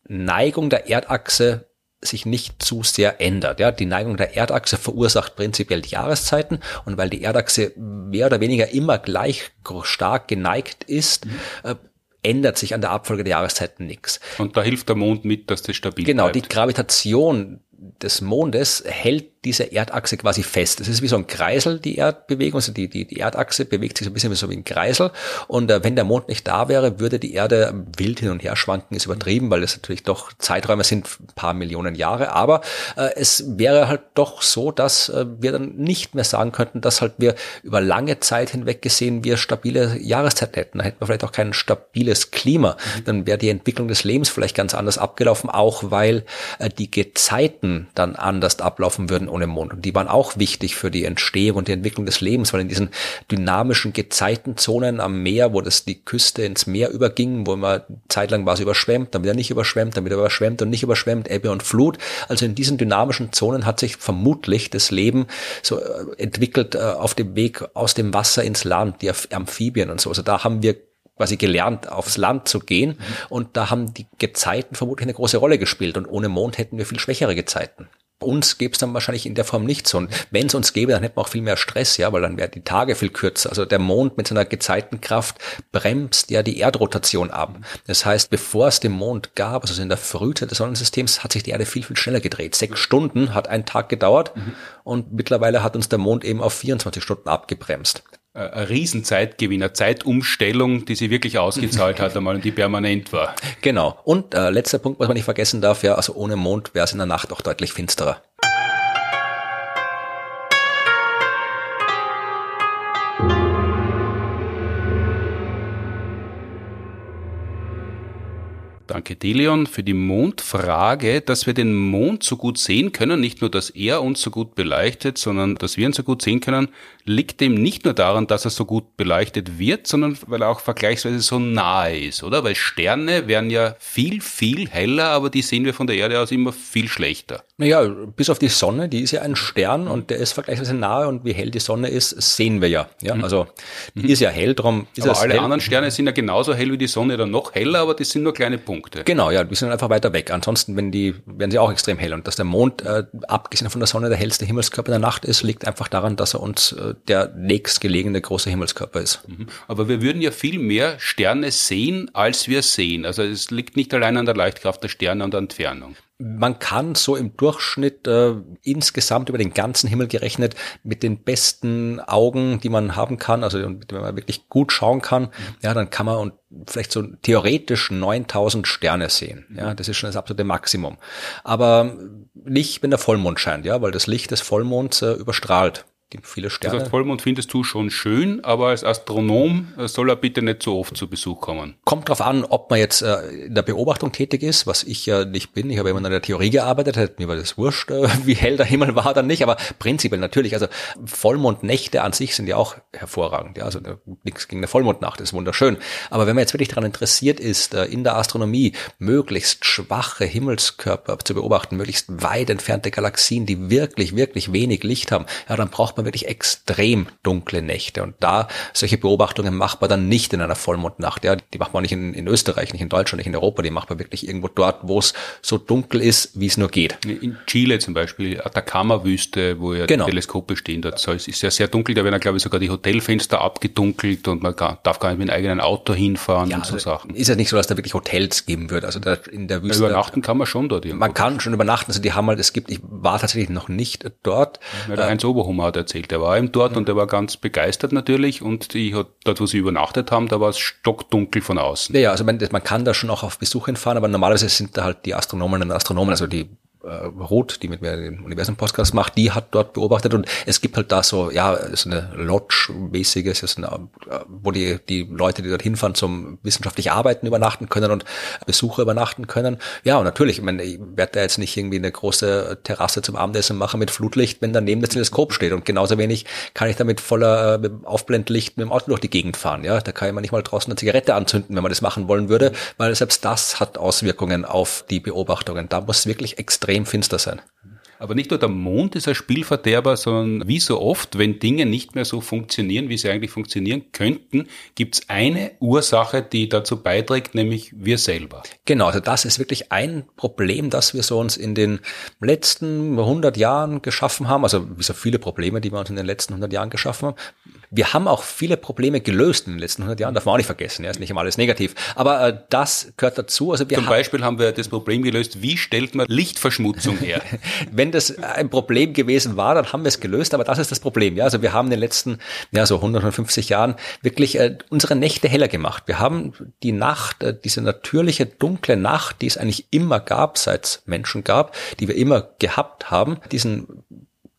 Neigung der Erdachse sich nicht zu sehr ändert. Ja, die Neigung der Erdachse verursacht prinzipiell die Jahreszeiten und weil die Erdachse mehr oder weniger immer gleich stark geneigt ist, mhm. äh, ändert sich an der Abfolge der Jahreszeiten nichts. Und da hilft der Mond mit, dass das stabil genau, bleibt. Genau, die Gravitation des Mondes hält diese Erdachse quasi fest. Es ist wie so ein Kreisel, die Erdbewegung, also die, die, die Erdachse bewegt sich so ein bisschen wie so wie ein Kreisel. Und äh, wenn der Mond nicht da wäre, würde die Erde wild hin und her schwanken, ist übertrieben, weil es natürlich doch Zeiträume sind, ein paar Millionen Jahre. Aber äh, es wäre halt doch so, dass äh, wir dann nicht mehr sagen könnten, dass halt wir über lange Zeit hinweg gesehen wir stabile Jahreszeiten hätten. Da hätten wir vielleicht auch kein stabiles Klima. Mhm. Dann wäre die Entwicklung des Lebens vielleicht ganz anders abgelaufen, auch weil äh, die Gezeiten dann anders ablaufen würden ohne Mond. Und die waren auch wichtig für die Entstehung und die Entwicklung des Lebens, weil in diesen dynamischen Gezeitenzonen am Meer, wo das die Küste ins Meer überging, wo immer zeitlang war es überschwemmt, dann wieder nicht überschwemmt, dann wieder überschwemmt und nicht überschwemmt, Ebbe und Flut. Also in diesen dynamischen Zonen hat sich vermutlich das Leben so äh, entwickelt äh, auf dem Weg aus dem Wasser ins Land, die Amphibien und so. Also da haben wir quasi gelernt, aufs Land zu gehen. Mhm. Und da haben die Gezeiten vermutlich eine große Rolle gespielt. Und ohne Mond hätten wir viel schwächere Gezeiten. Uns gäbe es dann wahrscheinlich in der Form nicht so. Und wenn es uns gäbe, dann hätten wir auch viel mehr Stress, ja, weil dann wären die Tage viel kürzer. Also der Mond mit seiner Gezeitenkraft bremst ja die Erdrotation ab. Das heißt, bevor es den Mond gab, also in der Frühzeit des Sonnensystems, hat sich die Erde viel, viel schneller gedreht. Sechs Stunden hat ein Tag gedauert mhm. und mittlerweile hat uns der Mond eben auf 24 Stunden abgebremst. Äh, ein Riesenzeitgewinner, Zeitumstellung, die sie wirklich ausgezahlt hat einmal und die permanent war. Genau. Und äh, letzter Punkt, was man nicht vergessen darf, ja, also ohne Mond wäre es in der Nacht auch deutlich finsterer. Danke, Delion, für die Mondfrage, dass wir den Mond so gut sehen können, nicht nur, dass er uns so gut beleuchtet, sondern dass wir ihn so gut sehen können, liegt dem nicht nur daran, dass er so gut beleuchtet wird, sondern weil er auch vergleichsweise so nahe ist, oder? Weil Sterne werden ja viel, viel heller, aber die sehen wir von der Erde aus immer viel schlechter. Naja, bis auf die Sonne, die ist ja ein Stern und der ist vergleichsweise nahe und wie hell die Sonne ist, sehen wir ja. Ja, mhm. also die mhm. ist ja hell, drum ist aber alle hell. anderen Sterne sind ja genauso hell wie die Sonne oder noch heller, aber das sind nur kleine Punkte. Genau, ja, die sind einfach weiter weg. Ansonsten, wenn die, werden sie auch extrem hell. Und dass der Mond, äh, abgesehen von der Sonne, der hellste Himmelskörper der Nacht ist, liegt einfach daran, dass er uns äh, der nächstgelegene große Himmelskörper ist. Mhm. Aber wir würden ja viel mehr Sterne sehen, als wir sehen. Also es liegt nicht allein an der Leuchtkraft der Sterne und der Entfernung man kann so im Durchschnitt äh, insgesamt über den ganzen Himmel gerechnet mit den besten Augen, die man haben kann, also wenn man wirklich gut schauen kann, mhm. ja, dann kann man und vielleicht so theoretisch 9000 Sterne sehen. Ja, das ist schon das absolute Maximum. Aber nicht, wenn der Vollmond scheint, ja, weil das Licht des Vollmonds äh, überstrahlt die viele Sterne. Das heißt, Vollmond findest du schon schön, aber als Astronom äh, soll er bitte nicht so oft zu Besuch kommen. Kommt drauf an, ob man jetzt äh, in der Beobachtung tätig ist, was ich ja nicht bin. Ich habe immer in der Theorie gearbeitet, mir war das wurscht, äh, wie hell der Himmel war dann nicht, aber prinzipiell natürlich. Also Vollmondnächte an sich sind ja auch hervorragend. Ja, also nichts gegen eine Vollmondnacht, ist wunderschön. Aber wenn man jetzt wirklich daran interessiert ist, in der Astronomie möglichst schwache Himmelskörper zu beobachten, möglichst weit entfernte Galaxien, die wirklich, wirklich wenig Licht haben, ja, dann braucht man wirklich extrem dunkle Nächte. Und da solche Beobachtungen macht man dann nicht in einer Vollmondnacht. Ja, die macht man nicht in, in Österreich, nicht in Deutschland, nicht in Europa. Die macht man wirklich irgendwo dort, wo es so dunkel ist, wie es nur geht. In Chile zum Beispiel, Atacama-Wüste, wo ja genau. Teleskope stehen, dort ist es ja sehr dunkel. Da werden, glaube ich, sogar die Hotelfenster abgedunkelt und man darf gar nicht mit einem eigenen Auto hinfahren ja, und so also Sachen. Ist ja nicht so, dass da wirklich Hotels geben wird. Also da in der Wüste. Ja, übernachten kann man schon dort. Irgendwo. Man kann schon übernachten. Also die haben halt, es gibt, ich war tatsächlich noch nicht dort. Ja, der Heinz Oberhummer hat erzählt, der war eben dort mhm. und der war ganz begeistert natürlich und die dort, wo sie übernachtet haben, da war es stockdunkel von außen. Ja, ja also man, man kann da schon auch auf Besuch hinfahren, aber normalerweise sind da halt die Astronomen und Astronomen, also die äh, Roth, die mit mir den Universum-Podcast macht, die hat dort beobachtet und es gibt halt da so, ja, so eine Lodge-mäßiges, äh, wo die, die Leute, die dort hinfahren, zum wissenschaftlich Arbeiten übernachten können und Besucher übernachten können. Ja, und natürlich, ich, meine, ich werde da jetzt nicht irgendwie eine große Terrasse zum Abendessen machen mit Flutlicht, wenn daneben das Teleskop steht und genauso wenig kann ich da mit voller äh, mit Aufblendlicht mit dem Auto durch die Gegend fahren. Ja, da kann ich nicht mal draußen eine Zigarette anzünden, wenn man das machen wollen würde, weil selbst das hat Auswirkungen auf die Beobachtungen. Da muss wirklich extrem extrem finster sein. Aber nicht nur der Mond ist ein Spielverderber, sondern wie so oft, wenn Dinge nicht mehr so funktionieren, wie sie eigentlich funktionieren könnten, gibt es eine Ursache, die dazu beiträgt, nämlich wir selber. Genau, also das ist wirklich ein Problem, das wir so uns in den letzten 100 Jahren geschaffen haben. Also wie so viele Probleme, die wir uns in den letzten 100 Jahren geschaffen haben Wir haben auch viele Probleme gelöst in den letzten 100 Jahren, darf man auch nicht vergessen, ja, ist nicht immer alles negativ. Aber äh, das gehört dazu. Also wir Zum Beispiel haben wir das Problem gelöst, wie stellt man Lichtverschmutzung her? Wenn das ein Problem gewesen war, dann haben wir es gelöst, aber das ist das Problem. Ja, also wir haben in den letzten, ja, so 100, 150 Jahren wirklich äh, unsere Nächte heller gemacht. Wir haben die Nacht, äh, diese natürliche dunkle Nacht, die es eigentlich immer gab, seit es Menschen gab, die wir immer gehabt haben, diesen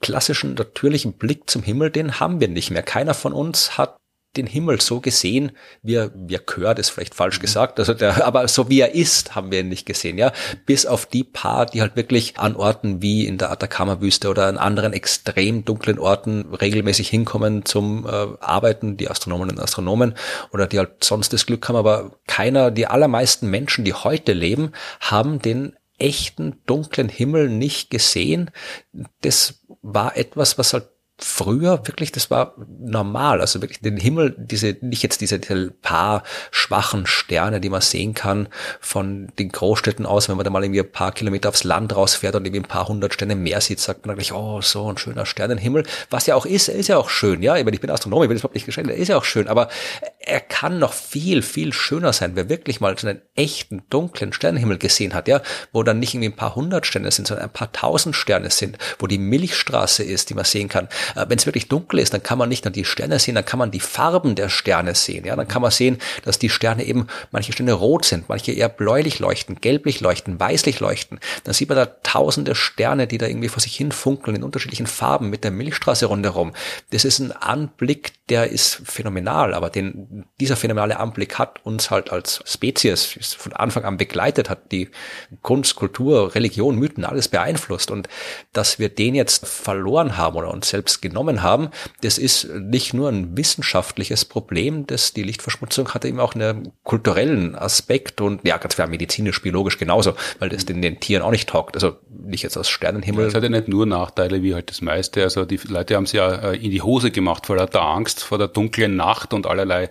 klassischen natürlichen Blick zum Himmel, den haben wir nicht mehr. Keiner von uns hat den Himmel so gesehen, wie er, wie er gehört, ist vielleicht falsch mhm. gesagt, also der, aber so wie er ist, haben wir ihn nicht gesehen, ja. Bis auf die paar, die halt wirklich an Orten wie in der Atacama-Wüste oder an anderen extrem dunklen Orten regelmäßig hinkommen zum äh, Arbeiten, die Astronomen und Astronomen, oder die halt sonst das Glück haben, aber keiner, die allermeisten Menschen, die heute leben, haben den echten dunklen Himmel nicht gesehen. Das war etwas, was halt früher wirklich, das war normal. Also wirklich den Himmel, diese, nicht jetzt diese, diese paar schwachen Sterne, die man sehen kann von den Großstädten aus, wenn man da mal irgendwie ein paar Kilometer aufs Land rausfährt und irgendwie ein paar hundert Sterne mehr sieht, sagt man gleich, oh, so ein schöner Sternenhimmel. Was ja auch ist, ist ja auch schön, ja. Ich, meine, ich bin Astronom, ich will das überhaupt nicht geschenkt, ist ja auch schön, aber er kann noch viel, viel schöner sein, wer wirklich mal so einen echten, dunklen Sternenhimmel gesehen hat, ja, wo dann nicht irgendwie ein paar hundert Sterne sind, sondern ein paar tausend Sterne sind, wo die Milchstraße ist, die man sehen kann äh, wenn es wirklich dunkel ist, dann kann man nicht nur die Sterne sehen, dann kann man die Farben der Sterne sehen. Ja, dann kann man sehen, dass die Sterne eben manche Sterne rot sind, manche eher bläulich leuchten, gelblich leuchten, weißlich leuchten. Dann sieht man da tausende Sterne, die da irgendwie vor sich hin funkeln in unterschiedlichen Farben mit der Milchstraße rundherum. Das ist ein Anblick, der ist phänomenal, aber den, dieser phänomenale Anblick hat uns halt als Spezies von Anfang an begleitet, hat die Kunst, Kultur, Religion, Mythen, alles beeinflusst und dass wir den jetzt verloren haben oder uns selbst genommen haben, das ist nicht nur ein wissenschaftliches Problem, das die Lichtverschmutzung hatte eben auch einen kulturellen Aspekt und ja, ganz klar medizinisch, biologisch genauso, weil das den, den Tieren auch nicht taugt. Also nicht jetzt aus Sternenhimmel. Es hat ja nicht nur Nachteile wie halt das meiste. Also die Leute haben es ja äh, in die Hose gemacht vor lauter Angst, vor der dunklen Nacht und allerlei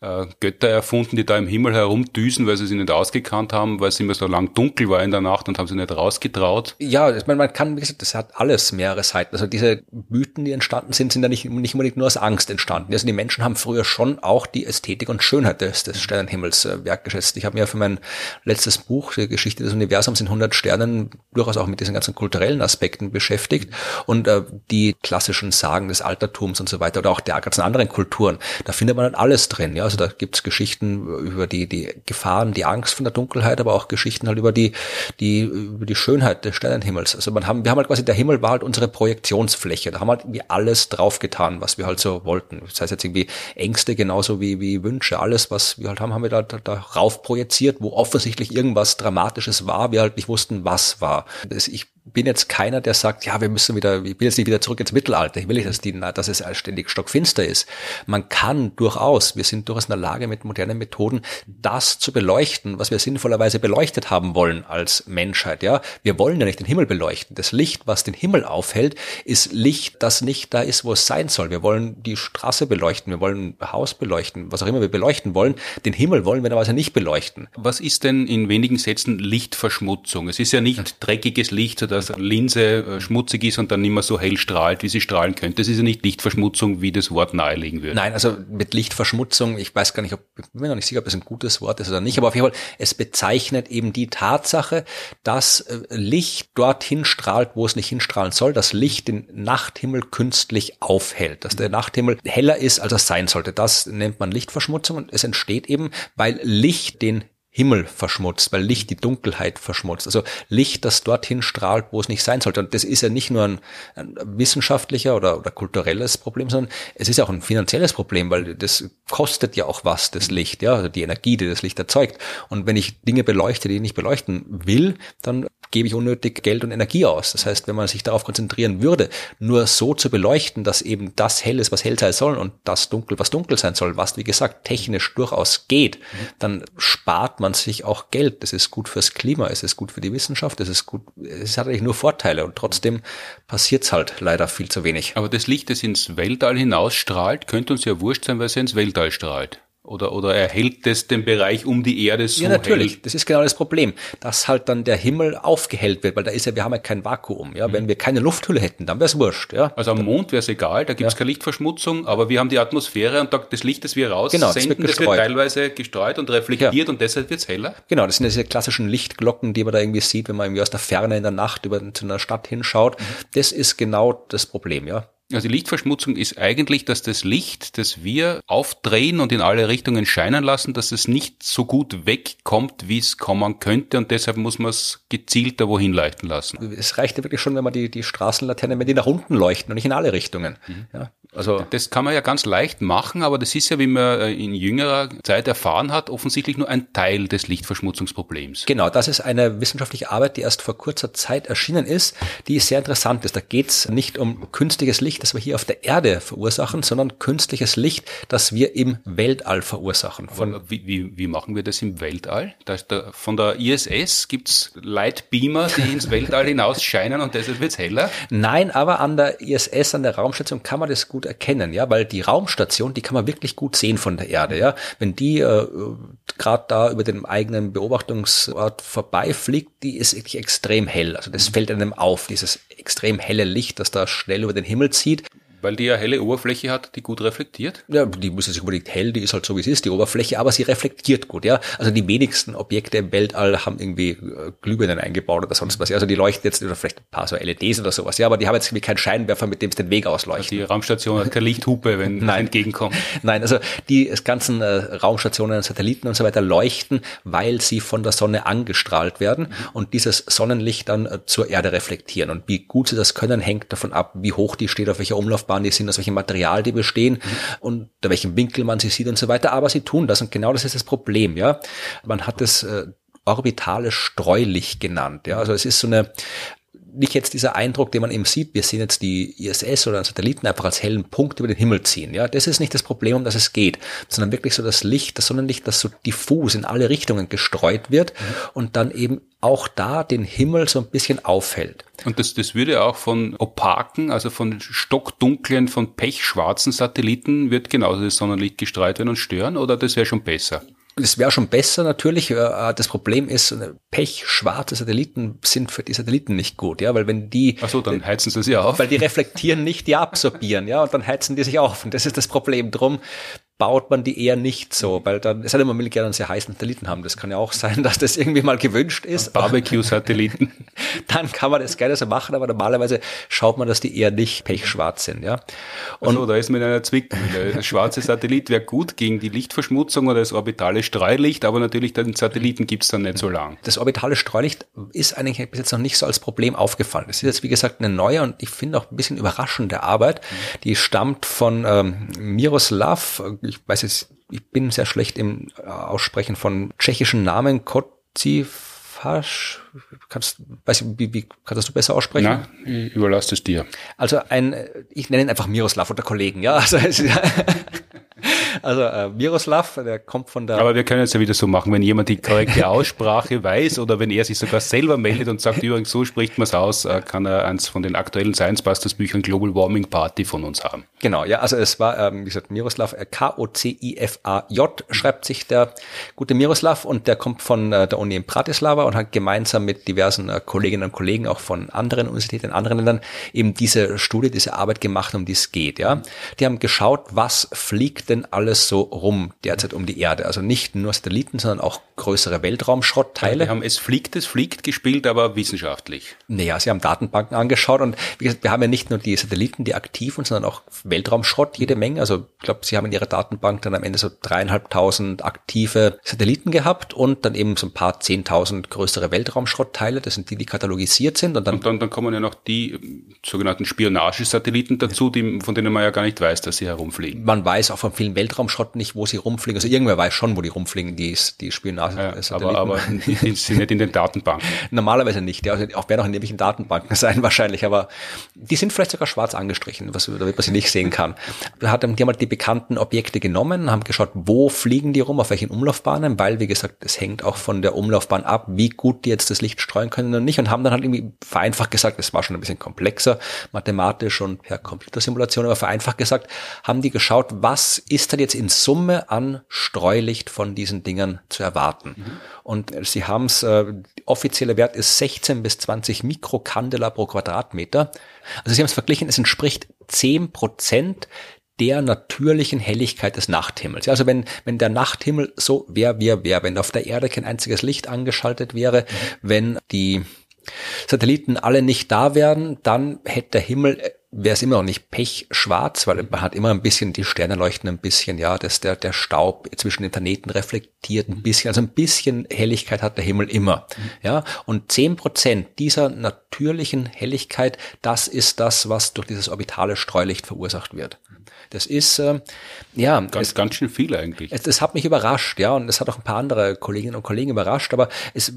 äh, Götter erfunden, die da im Himmel herumdüsen, weil sie sich nicht ausgekannt haben, weil es immer so lang dunkel war in der Nacht und haben sie nicht rausgetraut. Ja, ich meine, man kann, wie gesagt, das hat alles mehrere Seiten. Also diese Mythen, die entstanden sind, sind ja nicht, nicht unbedingt nur aus Angst entstanden. Also die Menschen haben früher schon auch die Ästhetik und Schönheit des, des Sternenhimmels äh, wertgeschätzt. Ich habe mir für mein letztes Buch, die Geschichte des Universums in 100 Sternen, durchaus auch mit diesen ganzen kulturellen Aspekten beschäftigt und äh, die klassischen Sagen des Altertums und so weiter oder auch der ganzen anderen Kulturen. Da findet man dann alles drin. Ja, also da gibt's Geschichten über die, die Gefahren, die Angst von der Dunkelheit, aber auch Geschichten halt über die, die, über die Schönheit des Sternenhimmels. Also man haben, wir haben halt quasi, der Himmel war halt unsere Projektionsfläche. Da haben wir halt irgendwie alles draufgetan, was wir halt so wollten. Das heißt jetzt irgendwie Ängste genauso wie, wie Wünsche. Alles, was wir halt haben, haben wir da, da, da rauf projiziert, wo offensichtlich irgendwas Dramatisches war, wir halt nicht wussten, was war. Das, ich bin jetzt keiner, der sagt, ja, wir müssen wieder, ich will jetzt nicht wieder zurück ins Mittelalter. Ich will nicht, dass, die, dass es ständig stockfinster ist. Man kann durchaus, wir sind durchaus in der Lage, mit modernen Methoden das zu beleuchten, was wir sinnvollerweise beleuchtet haben wollen als Menschheit. Ja, wir wollen ja nicht den Himmel beleuchten. Das Licht, was den Himmel aufhält, ist Licht, das nicht da ist, wo es sein soll. Wir wollen die Straße beleuchten, wir wollen Haus beleuchten, was auch immer wir beleuchten wollen. Den Himmel wollen wir aber nicht beleuchten. Was ist denn in wenigen Sätzen Lichtverschmutzung? Es ist ja nicht dreckiges Licht oder dass Linse äh, schmutzig ist und dann nicht mehr so hell strahlt, wie sie strahlen könnte. Das ist ja nicht Lichtverschmutzung, wie das Wort nahelegen würde. Nein, also mit Lichtverschmutzung, ich weiß gar nicht, ob, ich bin mir noch nicht sicher, ob das ein gutes Wort ist oder nicht, aber auf jeden Fall, es bezeichnet eben die Tatsache, dass äh, Licht dorthin strahlt, wo es nicht hinstrahlen soll, dass Licht den Nachthimmel künstlich aufhält, dass der Nachthimmel heller ist, als er sein sollte. Das nennt man Lichtverschmutzung und es entsteht eben, weil Licht den Himmel verschmutzt, weil Licht die Dunkelheit verschmutzt. Also Licht, das dorthin strahlt, wo es nicht sein sollte. Und das ist ja nicht nur ein, ein wissenschaftlicher oder, oder kulturelles Problem, sondern es ist auch ein finanzielles Problem, weil das kostet ja auch was, das Licht, ja, also die Energie, die das Licht erzeugt. Und wenn ich Dinge beleuchte, die ich nicht beleuchten will, dann gebe ich unnötig Geld und Energie aus. Das heißt, wenn man sich darauf konzentrieren würde, nur so zu beleuchten, dass eben das hell ist, was hell sein soll und das dunkel, was dunkel sein soll, was wie gesagt technisch durchaus geht, dann spart man sich auch Geld. Das ist gut fürs Klima, es ist gut für die Wissenschaft, es ist gut, es hat eigentlich nur Vorteile und trotzdem passiert es halt leider viel zu wenig. Aber das Licht, das ins Weltall hinausstrahlt, könnte uns ja wurscht sein, weil es ins Weltall strahlt. Oder, oder erhält es den Bereich um die Erde so Ja, natürlich. hell? Das ist genau das Problem, dass halt dann der Himmel aufgehellt wird, weil da ist ja, wir haben ja kein Vakuum. Ja, wenn wir keine Lufthülle hätten, dann wäre es wurscht. Ja, Also am Mond wäre es egal, da gibt es Ja. keine Lichtverschmutzung, aber wir haben die Atmosphäre und da, das Licht, das wir raussenden, Genau, das das, wird wird gestreut. teilweise gestreut und reflektiert und deshalb wird es heller. Genau, das sind diese klassischen Lichtglocken, die man da irgendwie sieht, wenn man irgendwie aus der Ferne in der Nacht über zu einer Stadt hinschaut. Das ist genau das Problem, ja. Also die Lichtverschmutzung ist eigentlich, dass das Licht, das wir aufdrehen und in alle Richtungen scheinen lassen, dass es nicht so gut wegkommt, wie es kommen könnte und deshalb muss man es gezielter wohin leuchten lassen. Es reicht ja wirklich schon, wenn man die, die Straßenlaternen, wenn die nach unten leuchten und nicht in alle Richtungen. Ja, also Das kann man ja ganz leicht machen, aber das ist ja, wie man äh, in jüngerer Zeit erfahren hat, offensichtlich nur ein Teil des Lichtverschmutzungsproblems. Genau, das ist eine wissenschaftliche Arbeit, die erst vor kurzer Zeit erschienen ist, die sehr interessant ist. Da geht es nicht um künstliches Licht, das wir hier auf der Erde verursachen, sondern künstliches Licht, das wir im Weltall verursachen. Von, wie, wie, wie machen wir das im Weltall? Da der, von der ISS gibt's Lightbeamer, die ins Weltall hinaus scheinen und deshalb wird's heller. Nein, aber an der ISS, an der Raumstation kann man das gut erkennen, ja, weil die Raumstation, die kann man wirklich gut sehen von der Erde, ja. Wenn die äh, gerade da über den eigenen Beobachtungsort vorbeifliegt, die ist wirklich extrem hell. Also das fällt einem auf, dieses extrem helle Licht, das da schnell über den Himmel zieht. Weil die ja helle Oberfläche hat, die gut reflektiert. Ja, die muss jetzt nicht unbedingt hell, die ist halt so wie es ist, die Oberfläche, aber sie reflektiert gut, ja. Also die wenigsten Objekte im Weltall haben irgendwie äh, Glühbirnen eingebaut oder sonst was. Also die leuchten jetzt, oder vielleicht ein paar so LEDs oder sowas, ja, aber die haben jetzt irgendwie keinen Scheinwerfer, mit dem es den Weg ausleuchtet. Die Raumstation hat keine Lichthupe, wenn Nein. entgegenkommt. Nein, also die ganzen äh, Raumstationen, Satelliten und so weiter leuchten, weil sie von der Sonne angestrahlt werden und dieses Sonnenlicht dann äh, zur Erde reflektieren. Und wie gut sie das können, hängt davon ab, wie hoch die steht, auf welcher Umlaufbahn die sind, aus welchem Material die bestehen und unter welchem Winkel man sie sieht und so weiter. Aber sie tun das und genau das ist das Problem, ja. Man hat es äh, orbitales Streulicht genannt, ja. Also es ist so eine nicht jetzt dieser Eindruck, den man eben sieht, wir sehen jetzt die ISS oder einen Satelliten einfach als hellen Punkt über den Himmel ziehen. Ja, das ist nicht das Problem, um das es geht, sondern wirklich so das Licht, das Sonnenlicht, das so diffus in alle Richtungen gestreut wird und dann eben auch da den Himmel so ein bisschen aufhält. Und das, das würde auch von opaken, also von stockdunklen, von pechschwarzen Satelliten, wird genauso das Sonnenlicht gestreut werden und stören, oder das wäre schon besser? Das wäre schon besser natürlich. äh, Das Problem ist, äh, pechschwarze Satelliten sind für die Satelliten nicht gut, ja, weil wenn die Ach so, dann heizen sie sie auf. weil die reflektieren nicht, die absorbieren, ja, und dann heizen die sich auf. Und das ist das Problem. Drum baut man die eher nicht so, weil dann, es hat immer gerne einen sehr heißen Satelliten haben. Das kann ja auch sein, dass das irgendwie mal gewünscht ist. Barbecue-Satelliten. Dann kann man das gerne so machen, aber normalerweise schaut man, dass die eher nicht pechschwarz sind, ja. Und so, da ist in einer Zwickmühle. Der schwarze Satellit wäre gut gegen die Lichtverschmutzung oder das orbitale Streulicht, aber natürlich den Satelliten gibt's dann nicht so lang. Das orbitale Streulicht ist eigentlich bis jetzt noch nicht so als Problem aufgefallen. Das ist jetzt, wie gesagt, eine neue und ich finde auch ein bisschen überraschende Arbeit. Die stammt von ähm, Miroslav, ich weiß jetzt, ich bin sehr schlecht im äh, Aussprechen von tschechischen Namen, Kocifasch, kannst, weiß ich, wie, wie kannst du besser aussprechen? Na, ich überlasse es dir. Also ein, ich nenne ihn einfach Miroslav unter Kollegen, ja. Also, es also äh, Miroslav, der kommt von der Aber wir können es ja wieder so machen, wenn jemand die korrekte Aussprache weiß oder wenn er sich sogar selber meldet und sagt, übrigens, so spricht man es aus, äh, kann er eins von den aktuellen Science Busters Büchern Global Warming Party von uns haben. Genau, ja, also es war, ähm, wie gesagt, Miroslav, äh, K-O-C-I-F-A-J schreibt sich der gute Miroslav und der kommt von äh, der Uni in Bratislava und hat gemeinsam mit diversen äh, Kolleginnen und Kollegen auch von anderen Universitäten in anderen Ländern eben diese Studie, diese Arbeit gemacht, um die es geht, ja. Die haben geschaut, was fliegt denn alles so rum derzeit um die Erde. Also nicht nur Satelliten, sondern auch größere Weltraumschrottteile. Wir haben Es fliegt, es fliegt gespielt, aber wissenschaftlich. Naja, sie haben Datenbanken angeschaut und wie gesagt, wir haben ja nicht nur die Satelliten, die aktiv sind, sondern auch Weltraumschrott, jede Menge. Also ich glaube, sie haben in ihrer Datenbank dann am Ende so dreieinhalbtausend aktive Satelliten gehabt und dann eben so ein paar zehntausend größere Weltraumschrottteile. Das sind die, die katalogisiert sind und dann Und dann, dann kommen ja noch die ähm, sogenannten Spionagesatelliten dazu, die, von denen man ja gar nicht weiß, dass sie herumfliegen. man weiß auch von vielen Weltraumschrott nicht, wo sie rumfliegen. Also irgendwer weiß schon, wo die rumfliegen, die, die Spionage. Ja, aber, aber die sind nicht in den Datenbanken. Normalerweise nicht, ja. Also auch werden auch in irgendwelchen Datenbanken sein wahrscheinlich, aber die sind vielleicht sogar schwarz angestrichen, was, damit man sie nicht sehen kann. Da hat, die haben halt die bekannten Objekte genommen, haben geschaut, wo fliegen die rum, auf welchen Umlaufbahnen, weil, wie gesagt, es hängt auch von der Umlaufbahn ab, wie gut die jetzt das Licht streuen können oder nicht und haben dann halt irgendwie vereinfacht gesagt, es war schon ein bisschen komplexer, mathematisch und per Computersimulation, aber vereinfacht gesagt, haben die geschaut, was ist denn jetzt in Summe an Streulicht von diesen Dingern zu erwarten? Mhm. Und sie haben es, äh, offizielle Wert ist 16 bis 20 Mikrokandela pro Quadratmeter. Also sie haben es verglichen, es entspricht 10 Prozent der natürlichen Helligkeit des Nachthimmels. Also wenn, wenn der Nachthimmel so wäre, wie er wäre, wenn auf der Erde kein einziges Licht angeschaltet wäre, mhm. wenn die Satelliten alle nicht da wären, dann hätte der Himmel wäre es immer noch nicht pechschwarz, weil man hat immer ein bisschen, die Sterne leuchten ein bisschen, ja, dass der, der Staub zwischen den Planeten reflektiert ein bisschen, also ein bisschen Helligkeit hat der Himmel immer, ja, und zehn Prozent dieser natürlichen Helligkeit, das ist das, was durch dieses orbitale Streulicht verursacht wird. Das ist, äh, ja. Ganz, es, ganz schön viel eigentlich. Es, das hat mich überrascht, ja, und es hat auch ein paar andere Kolleginnen und Kollegen überrascht, aber es,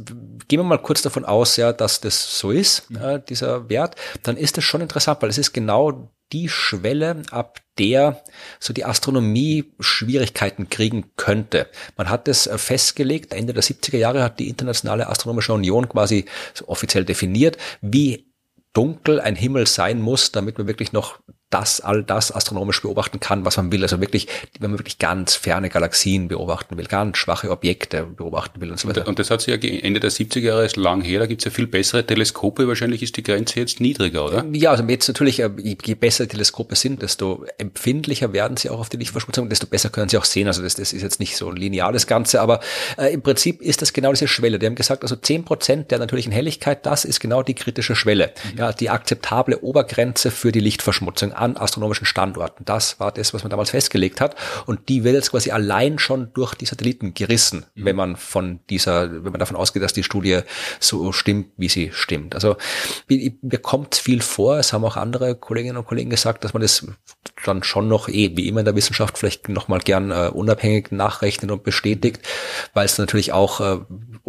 gehen wir mal kurz davon aus, ja, dass das so ist, mhm. äh, dieser Wert, dann ist das schon interessant, weil es ist genau die Schwelle, ab der so die Astronomie Schwierigkeiten kriegen könnte. Man hat es äh, festgelegt, Ende der 70er Jahre hat die Internationale Astronomische Union quasi so offiziell definiert, wie dunkel ein Himmel sein muss, damit man wirklich noch das, all das astronomisch beobachten kann, was man will. Also wirklich, wenn man wirklich ganz ferne Galaxien beobachten will, ganz schwache Objekte beobachten will und so weiter. Und das hat sich ja Ende der 70er Jahre ist lang her, da gibt's ja viel bessere Teleskope. Wahrscheinlich ist die Grenze jetzt niedriger, oder? Ja, also jetzt natürlich, äh, je besser Teleskope sind, desto empfindlicher werden sie auch auf die Lichtverschmutzung, desto besser können sie auch sehen. Also das, das ist jetzt nicht so ein lineales Ganze, aber äh, im Prinzip ist das genau diese Schwelle. Die haben gesagt, also zehn Prozent der natürlichen Helligkeit, das ist genau die kritische Schwelle. Mhm. Ja, die akzeptable Obergrenze für die Lichtverschmutzung an astronomischen Standorten. Das war das, was man damals festgelegt hat. Und die wird jetzt quasi allein schon durch die Satelliten gerissen, mhm. wenn man von dieser, wenn man davon ausgeht, dass die Studie so stimmt, wie sie stimmt. Also mir kommt viel vor. Es haben auch andere Kolleginnen und Kollegen gesagt, dass man das dann schon noch eh, wie immer in der Wissenschaft, vielleicht nochmal gern äh, unabhängig nachrechnet und bestätigt, weil es natürlich auch äh,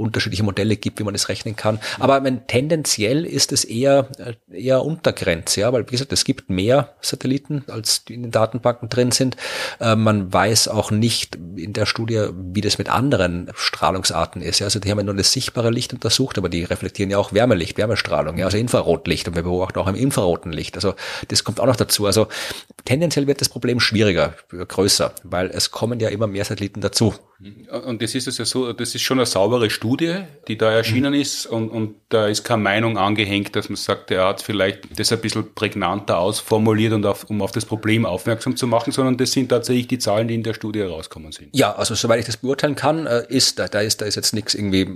unterschiedliche Modelle gibt, wie man das rechnen kann. Aber mein, tendenziell ist es eher, äh, eher Untergrenze, ja, weil wie gesagt, es gibt mehr Satelliten, als die in den Datenbanken drin sind. Äh, man weiß auch nicht in der Studie, wie das mit anderen Strahlungsarten ist. Ja. Also die haben ja nur das sichtbare Licht untersucht, aber die reflektieren ja auch Wärmelicht, Wärmestrahlung, ja, also Infrarotlicht und wir beobachten auch im infraroten Licht. Also das kommt auch noch dazu. Also tendenziell wird das Problem schwieriger, größer, weil es kommen ja immer mehr Satelliten dazu. Und das ist es ja so, das ist schon eine saubere Studie, die da erschienen mhm. ist und, und da ist keine Meinung angehängt, dass man sagt, er hat vielleicht das ein bisschen prägnanter ausformuliert und auf, um auf das Problem aufmerksam zu machen, sondern das sind tatsächlich die Zahlen, die in der Studie herauskommen sind. Ja, also soweit ich das beurteilen kann, äh, ist da, da ist, da ist jetzt nichts irgendwie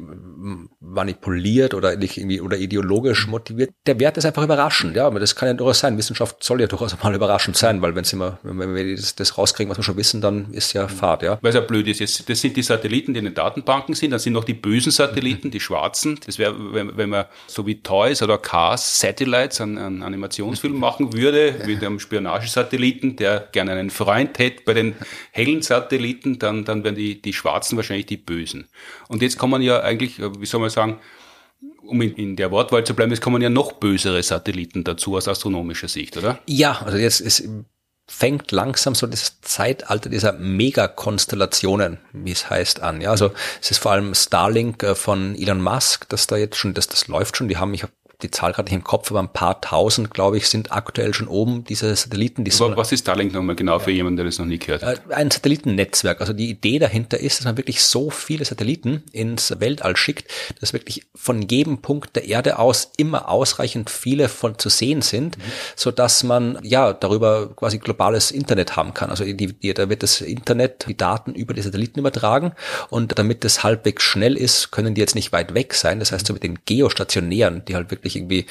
manipuliert oder nicht irgendwie oder ideologisch motiviert. Der Wert ist einfach überraschend, ja, aber das kann ja durchaus sein. Wissenschaft soll ja durchaus mal überraschend sein, weil wenn sie immer, wenn wir das, das rauskriegen, was wir schon wissen, dann ist ja Fahrt, ja. Weil es ja blöd ist, jetzt das sind die Satelliten, die in den Datenbanken sind, dann sind noch die bösen Satelliten, die schwarzen. Das wäre, wenn, wenn man so wie Toys oder Cars Satellites einen, einen Animationsfilm machen würde, mit einem Spionagesatelliten, der gerne einen Freund hätte bei den hellen Satelliten, dann, dann wären die, die schwarzen wahrscheinlich die bösen. Und jetzt kann man ja eigentlich, wie soll man sagen, um in, in der Wortwahl zu bleiben, es kommen ja noch bösere Satelliten dazu aus astronomischer Sicht, oder? Ja, also jetzt ist fängt langsam so das Zeitalter dieser Megakonstellationen, wie es heißt, an. Ja, also es ist vor allem Starlink äh, von Elon Musk, das da jetzt schon, das, das läuft schon. Die haben, ich habe die Zahl gerade nicht im Kopf, aber ein paar tausend, glaube ich, sind aktuell schon oben, diese Satelliten. Die aber was ist Starlink nochmal genau für jemanden, der das noch nie gehört hat? Äh, ein Satellitennetzwerk. Also die Idee dahinter ist, dass man wirklich so viele Satelliten ins Weltall schickt, dass wirklich von jedem Punkt der Erde aus immer ausreichend viele von zu sehen sind, mhm. so dass man ja darüber quasi globales Internet haben kann. Also die, die, da wird das Internet, die Daten über die Satelliten übertragen und damit das halbwegs schnell ist, können die jetzt nicht weit weg sein. Das heißt, so mit den geostationären, die halt wirklich wirklich irgendwie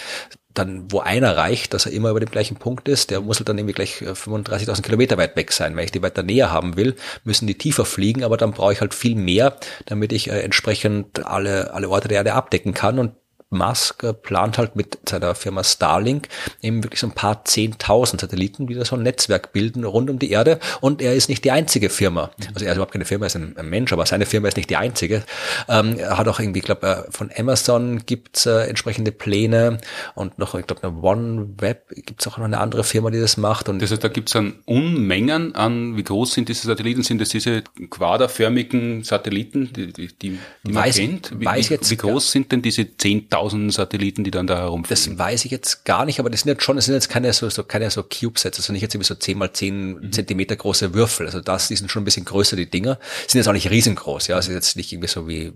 dann, wo einer reicht, dass er immer über dem gleichen Punkt ist, der muss halt dann irgendwie gleich 35.000 äh, Kilometer weit weg sein. Wenn ich die weiter näher haben will, müssen die tiefer fliegen, aber dann brauche ich halt viel mehr, damit ich äh, entsprechend alle, alle Orte der Erde abdecken kann und Musk plant halt mit seiner Firma Starlink eben wirklich so ein paar zehntausend Satelliten, die da so ein Netzwerk bilden rund um die Erde. Und er ist nicht die einzige Firma. Also er ist überhaupt keine Firma, er ist ein, Mensch, aber seine Firma ist nicht die einzige. Ähm, er hat auch irgendwie, ich glaube, äh, von Amazon gibt's äh, entsprechende Pläne und noch, ich glaube, eine OneWeb gibt's auch noch eine andere Firma, die das macht. Und das heißt, da gibt's dann Unmengen an, wie groß sind diese Satelliten? Sind das diese quaderförmigen Satelliten, die, die, die man weiß, kennt? Wie, weiß jetzt, wie groß ja. sind denn diese zehntausend tausenden Satelliten, die dann da herumfliegen? Das weiß ich jetzt gar nicht, aber das sind jetzt schon, das sind jetzt keine so, so keine so CubeSats, also nicht jetzt irgendwie so 10 mal 10 mhm. Zentimeter große Würfel. Also das, die sind schon ein bisschen größer, die Dinger. Sind jetzt auch nicht riesengroß, ja. Also jetzt nicht irgendwie so wie,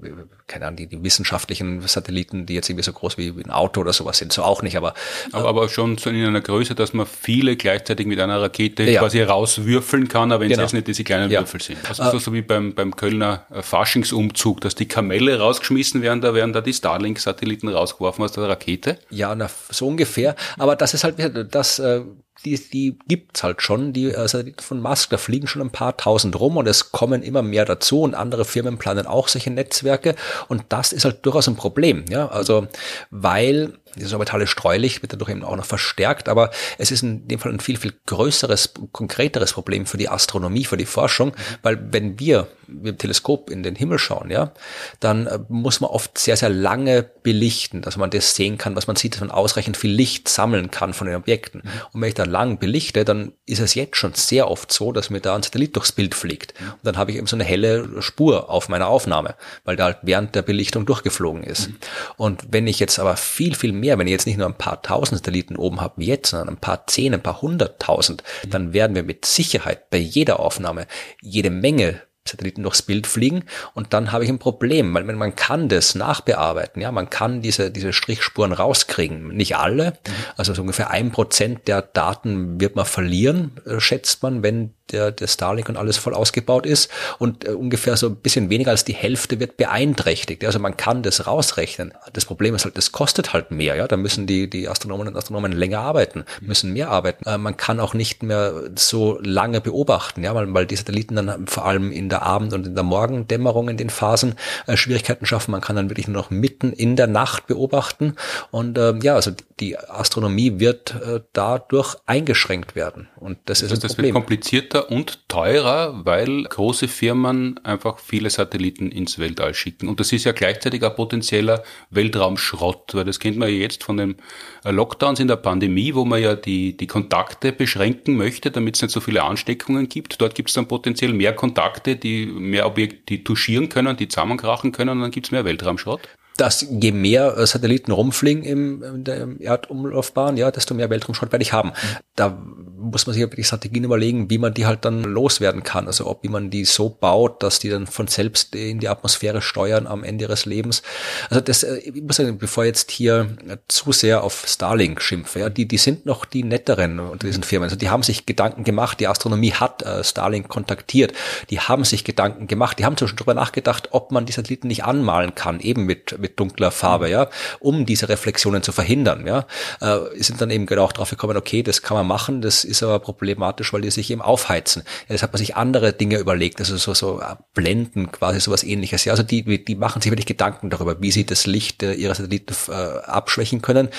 keine Ahnung, die, die wissenschaftlichen Satelliten, die jetzt irgendwie so groß wie ein Auto oder sowas sind. So auch nicht, aber. Aber, äh, aber schon so in einer Größe, dass man viele gleichzeitig mit einer Rakete ja. quasi rauswürfeln kann, aber wenn genau. es nicht diese kleinen ja. Würfel sind. Also so, so wie beim, beim Kölner äh, Faschingsumzug, dass die Kamelle rausgeschmissen werden, da werden da die Starlink-Satelliten rausgeworfen aus der Rakete. Ja, na, so ungefähr. Aber das ist halt, das, äh, die, die gibt's halt schon, die äh, Satelliten von Musk, da fliegen schon ein paar tausend rum und es kommen immer mehr dazu und andere Firmen planen auch solche Netzwerke und das ist halt durchaus ein Problem, ja, also weil dieses orbitale Streulicht wird dadurch eben auch noch verstärkt, aber es ist in dem Fall ein viel, viel größeres, konkreteres Problem für die Astronomie, für die Forschung, weil wenn wir mit dem Teleskop in den Himmel schauen, ja, dann äh, muss man oft sehr, sehr lange belichten, dass man das sehen kann, was man sieht, dass man ausreichend viel Licht sammeln kann von den Objekten. Und wenn ich da lang belichte, dann ist es jetzt schon sehr oft so, dass mir da ein Satellit durchs Bild fliegt. Und dann habe ich eben so eine helle Spur auf meiner Aufnahme, weil da halt während der Belichtung durchgeflogen ist. Mhm. Und wenn ich jetzt aber viel, viel mehr, wenn ich jetzt nicht nur ein paar tausend Satelliten oben habe wie jetzt, sondern ein paar zehn, ein paar hunderttausend, dann werden wir mit Sicherheit bei jeder Aufnahme jede Menge Satelliten durchs Bild fliegen und dann habe ich ein Problem, weil man kann das nachbearbeiten, ja, man kann diese, diese Strichspuren rauskriegen. Nicht alle, mhm. also so ungefähr ein Prozent der Daten wird man verlieren, äh, schätzt man, wenn der, der Starlink und alles voll ausgebaut ist und äh, ungefähr so ein bisschen weniger als die Hälfte wird beeinträchtigt. Also man kann das rausrechnen. Das Problem ist halt, das kostet halt mehr. Ja, da müssen die die Astronomen und Astronomen länger arbeiten, müssen mehr arbeiten. Äh, man kann auch nicht mehr so lange beobachten, ja, weil, weil die Satelliten dann vor allem in der Abend- und in der Morgendämmerung in den Phasen äh, Schwierigkeiten schaffen. Man kann dann wirklich nur noch mitten in der Nacht beobachten und äh, ja, also die Astronomie wird äh, dadurch eingeschränkt werden und das, das ist ein Problem. Wird komplizierter komplizierter und teurer, weil große Firmen einfach viele Satelliten ins Weltall schicken. Und das ist ja gleichzeitig ein potenzieller Weltraumschrott, weil das kennt man ja jetzt von den äh, Lockdowns in der Pandemie, wo man ja die, die Kontakte beschränken möchte, damit es nicht so viele Ansteckungen gibt. Dort gibt es dann potenziell mehr Kontakte, die mehr Objekte, die touchieren können, die zusammenkrachen können und dann gibt es mehr Weltraumschrott dass je mehr äh, Satelliten rumfliegen im, in der Erdumlaufbahn, ja, desto mehr Weltraumschrott werde ich haben. Da muss man sich wirklich Strategien überlegen, wie man die halt dann loswerden kann. Also ob wie man die so baut, dass die dann von selbst in die Atmosphäre steuern am Ende ihres Lebens. Also das, äh, ich muss sagen, bevor jetzt hier zu sehr auf Starlink schimpfe, ja, die, die sind noch die netteren unter diesen Firmen. Also die haben sich Gedanken gemacht, die Astronomie hat äh, Starlink kontaktiert, die haben sich Gedanken gemacht, die haben zum Beispiel darüber nachgedacht, ob man die Satelliten nicht anmalen kann, eben mit, mit mit dunkler Farbe, mhm. ja, um diese Reflexionen zu verhindern, ja, äh, sind dann eben genau auch drauf gekommen, okay, das kann man machen, das ist aber problematisch, weil die sich eben aufheizen. Ja, das hat man sich andere Dinge überlegt, also so, so äh, Blenden, quasi sowas ähnliches, ja, also die, die machen sich wirklich Gedanken darüber, wie sie das Licht äh, ihrer Satelliten äh, abschwächen können.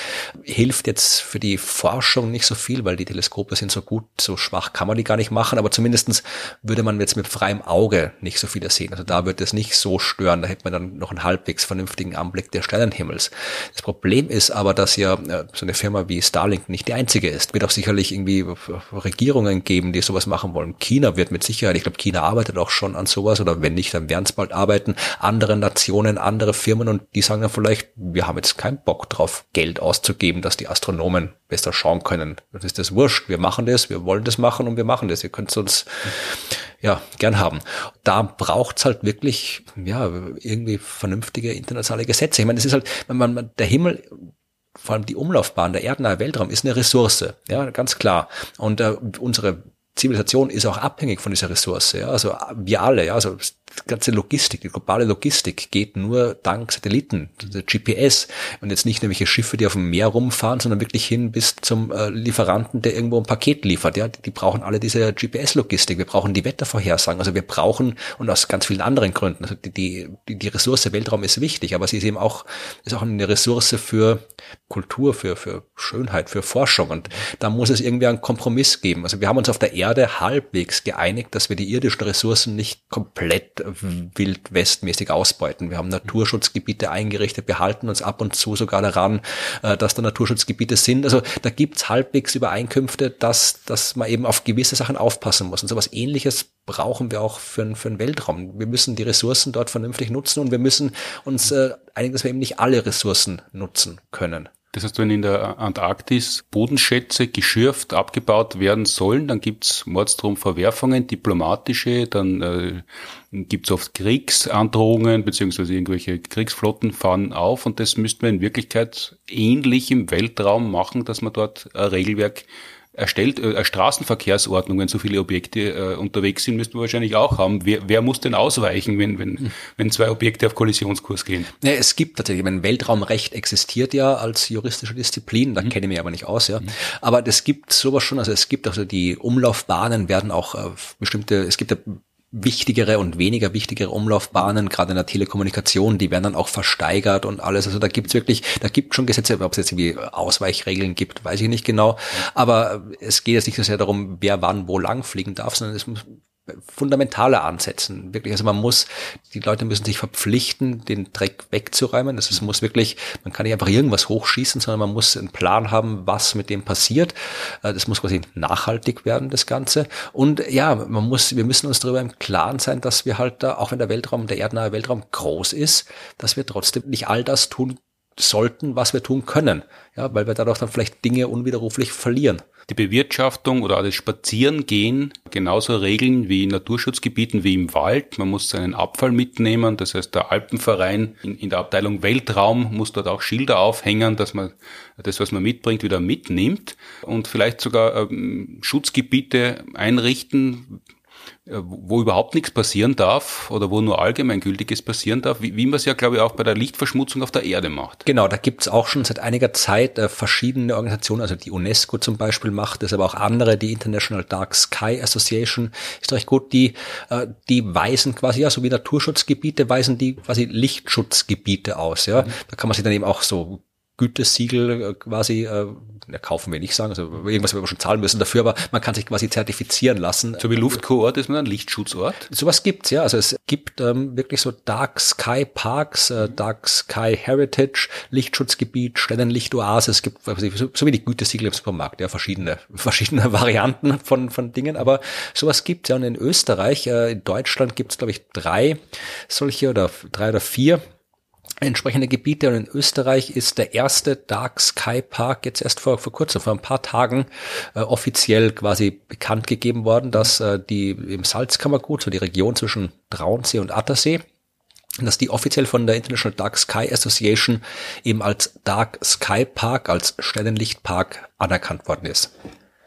Hilft jetzt für die Forschung nicht so viel, weil die Teleskope sind so gut, so schwach kann man die gar nicht machen, aber zumindestens würde man jetzt mit freiem Auge nicht so viele sehen. Also da wird es nicht so stören, da hätte man dann noch einen halbwegs vernünftigen Anblick des Sternenhimmels. Das Problem ist aber, dass ja äh, so eine Firma wie Starlink nicht die einzige ist. Wird auch sicherlich irgendwie Regierungen geben, die sowas machen wollen. China wird mit Sicherheit, ich glaube, China arbeitet auch schon an sowas oder wenn nicht, dann werden es bald arbeiten. Andere Nationen, andere Firmen und die sagen dann vielleicht, wir haben jetzt keinen Bock drauf, Geld auszugeben, dass die Astronomen besser schauen können. Das ist das wurscht. Wir machen das, wir wollen das machen und wir machen das. Ihr könnt uns ja, gern haben. Da braucht's halt wirklich, ja, irgendwie vernünftige internationale Gesetze. Ich meine, es ist halt, wenn man, der Himmel vor allem die Umlaufbahn, der erdnahe Weltraum ist eine Ressource, ja, ganz klar. Und äh, unsere Zivilisation ist auch abhängig von dieser Ressource. Ja? Also wir alle, ja, also die ganze Logistik, die globale Logistik geht nur dank Satelliten, GPS und jetzt nicht irgendwelche Schiffe, die auf dem Meer rumfahren, sondern wirklich hin bis zum äh, Lieferanten, der irgendwo ein Paket liefert. Ja, die, die brauchen alle diese GPS-Logistik. Wir brauchen die Wettervorhersagen. Also wir brauchen und aus ganz vielen anderen Gründen. Also die, die, die Ressource Weltraum ist wichtig, aber sie ist eben auch ist auch eine Ressource für Kultur, für für Schönheit, für Forschung. Und da muss es irgendwie einen Kompromiss geben. Also wir haben uns auf der Erde halbwegs geeinigt, dass wir die irdischen Ressourcen nicht komplett wildwestmäßig ausbeuten. Wir haben Naturschutzgebiete eingerichtet, wir halten uns ab und zu sogar daran, äh, dass da Naturschutzgebiete sind. Also da gibt's halbwegs Übereinkünfte, dass, dass man eben auf gewisse Sachen aufpassen muss. Und sowas ähnliches brauchen wir auch für, für den Weltraum. Wir müssen die Ressourcen dort vernünftig nutzen und wir müssen uns äh, einigen, dass wir eben nicht alle Ressourcen nutzen können. Das heißt, wenn in der Antarktis Bodenschätze geschürft, abgebaut werden sollen, dann gibt's Mordstromverwerfungen, diplomatische, dann äh, gibt's oft Kriegsandrohungen, beziehungsweise irgendwelche Kriegsflotten fahren auf und das müsste man in Wirklichkeit ähnlich im Weltraum machen, dass man dort ein Regelwerk erstellt, äh, eine Straßenverkehrsordnung, wenn so viele Objekte äh, unterwegs sind, müssten wir wahrscheinlich auch haben. Wer, wer muss denn ausweichen, wenn, wenn, hm. wenn zwei Objekte auf Kollisionskurs gehen? Ja, es gibt tatsächlich, mein Weltraumrecht existiert ja als juristische Disziplin, da mhm. kenne ich mich aber nicht aus, ja. Mhm. Aber es gibt sowas schon, also es gibt also die Umlaufbahnen werden auch äh, bestimmte, es gibt ja wichtigere und weniger wichtigere Umlaufbahnen, gerade in der Telekommunikation, die werden dann auch versteigert und alles. Also da gibt's wirklich, da gibt schon Gesetze, ob es jetzt irgendwie Ausweichregeln gibt, weiß ich nicht genau. Aber es geht jetzt nicht so sehr darum, wer wann wo lang fliegen darf, sondern es muss fundamentaler ansetzen. Wirklich, also man muss, die Leute müssen sich verpflichten, den Dreck wegzuräumen. Das ist, muss wirklich, man kann nicht einfach irgendwas hochschießen, sondern man muss einen Plan haben, was mit dem passiert. Äh, das muss quasi nachhaltig werden, das Ganze. Und ja, man muss, wir müssen uns darüber im Klaren sein, dass wir halt da, auch wenn der Weltraum, der erdnahe Weltraum groß ist, dass wir trotzdem nicht all das tun sollten, was wir tun können. Ja, weil wir dadurch dann vielleicht Dinge unwiderruflich verlieren die Bewirtschaftung oder das Spazierengehen genauso regeln wie in Naturschutzgebieten wie im Wald. Man muss seinen Abfall mitnehmen. Das heißt, der Alpenverein in, in der Abteilung Weltraum muss dort auch Schilder aufhängen, dass man das, was man mitbringt, wieder mitnimmt und vielleicht sogar ähm, Schutzgebiete einrichten, wo überhaupt nichts passieren darf oder wo nur allgemeingültiges passieren darf, wie, wie man es ja, glaube ich, auch bei der Lichtverschmutzung auf der Erde macht. Genau, da gibt's auch schon seit einiger Zeit äh, verschiedene Organisationen, also die UNESCO zum Beispiel macht es, aber auch andere, die International Dark Sky Association ist recht gut, die, äh, die weisen quasi, ja, so wie Naturschutzgebiete, weisen die quasi Lichtschutzgebiete aus, ja. Mhm. Da kann man sich dann eben auch so Gütesiegel äh, quasi, äh, ja, kaufen wir nicht sagen, also irgendwas werden wir schon zahlen müssen dafür, aber man kann sich quasi zertifizieren lassen. So wie Luftkurort ist man ein Lichtschutzort? Sowas gibt's, ja. Also es gibt ähm, wirklich so Dark Sky Parks, äh, Dark Sky Heritage, Lichtschutzgebiet, Sternenlichtoase. Es gibt so, so wie die Gütesiegel im Supermarkt, ja, verschiedene, verschiedene Varianten von, von Dingen, aber sowas gibt's ja. Und in Österreich, äh, in Deutschland gibt's glaube ich, drei solche oder drei oder vier entsprechende Gebiete. Und in Österreich ist der erste Dark Sky Park jetzt erst vor, vor kurzem, vor ein paar Tagen, äh, offiziell quasi bekannt gegeben worden, dass äh, die im Salzkammergut, so die Region zwischen Traunsee und Attersee, dass die offiziell von der International Dark Sky Association eben als Dark Sky Park, als Sternenlichtpark anerkannt worden ist.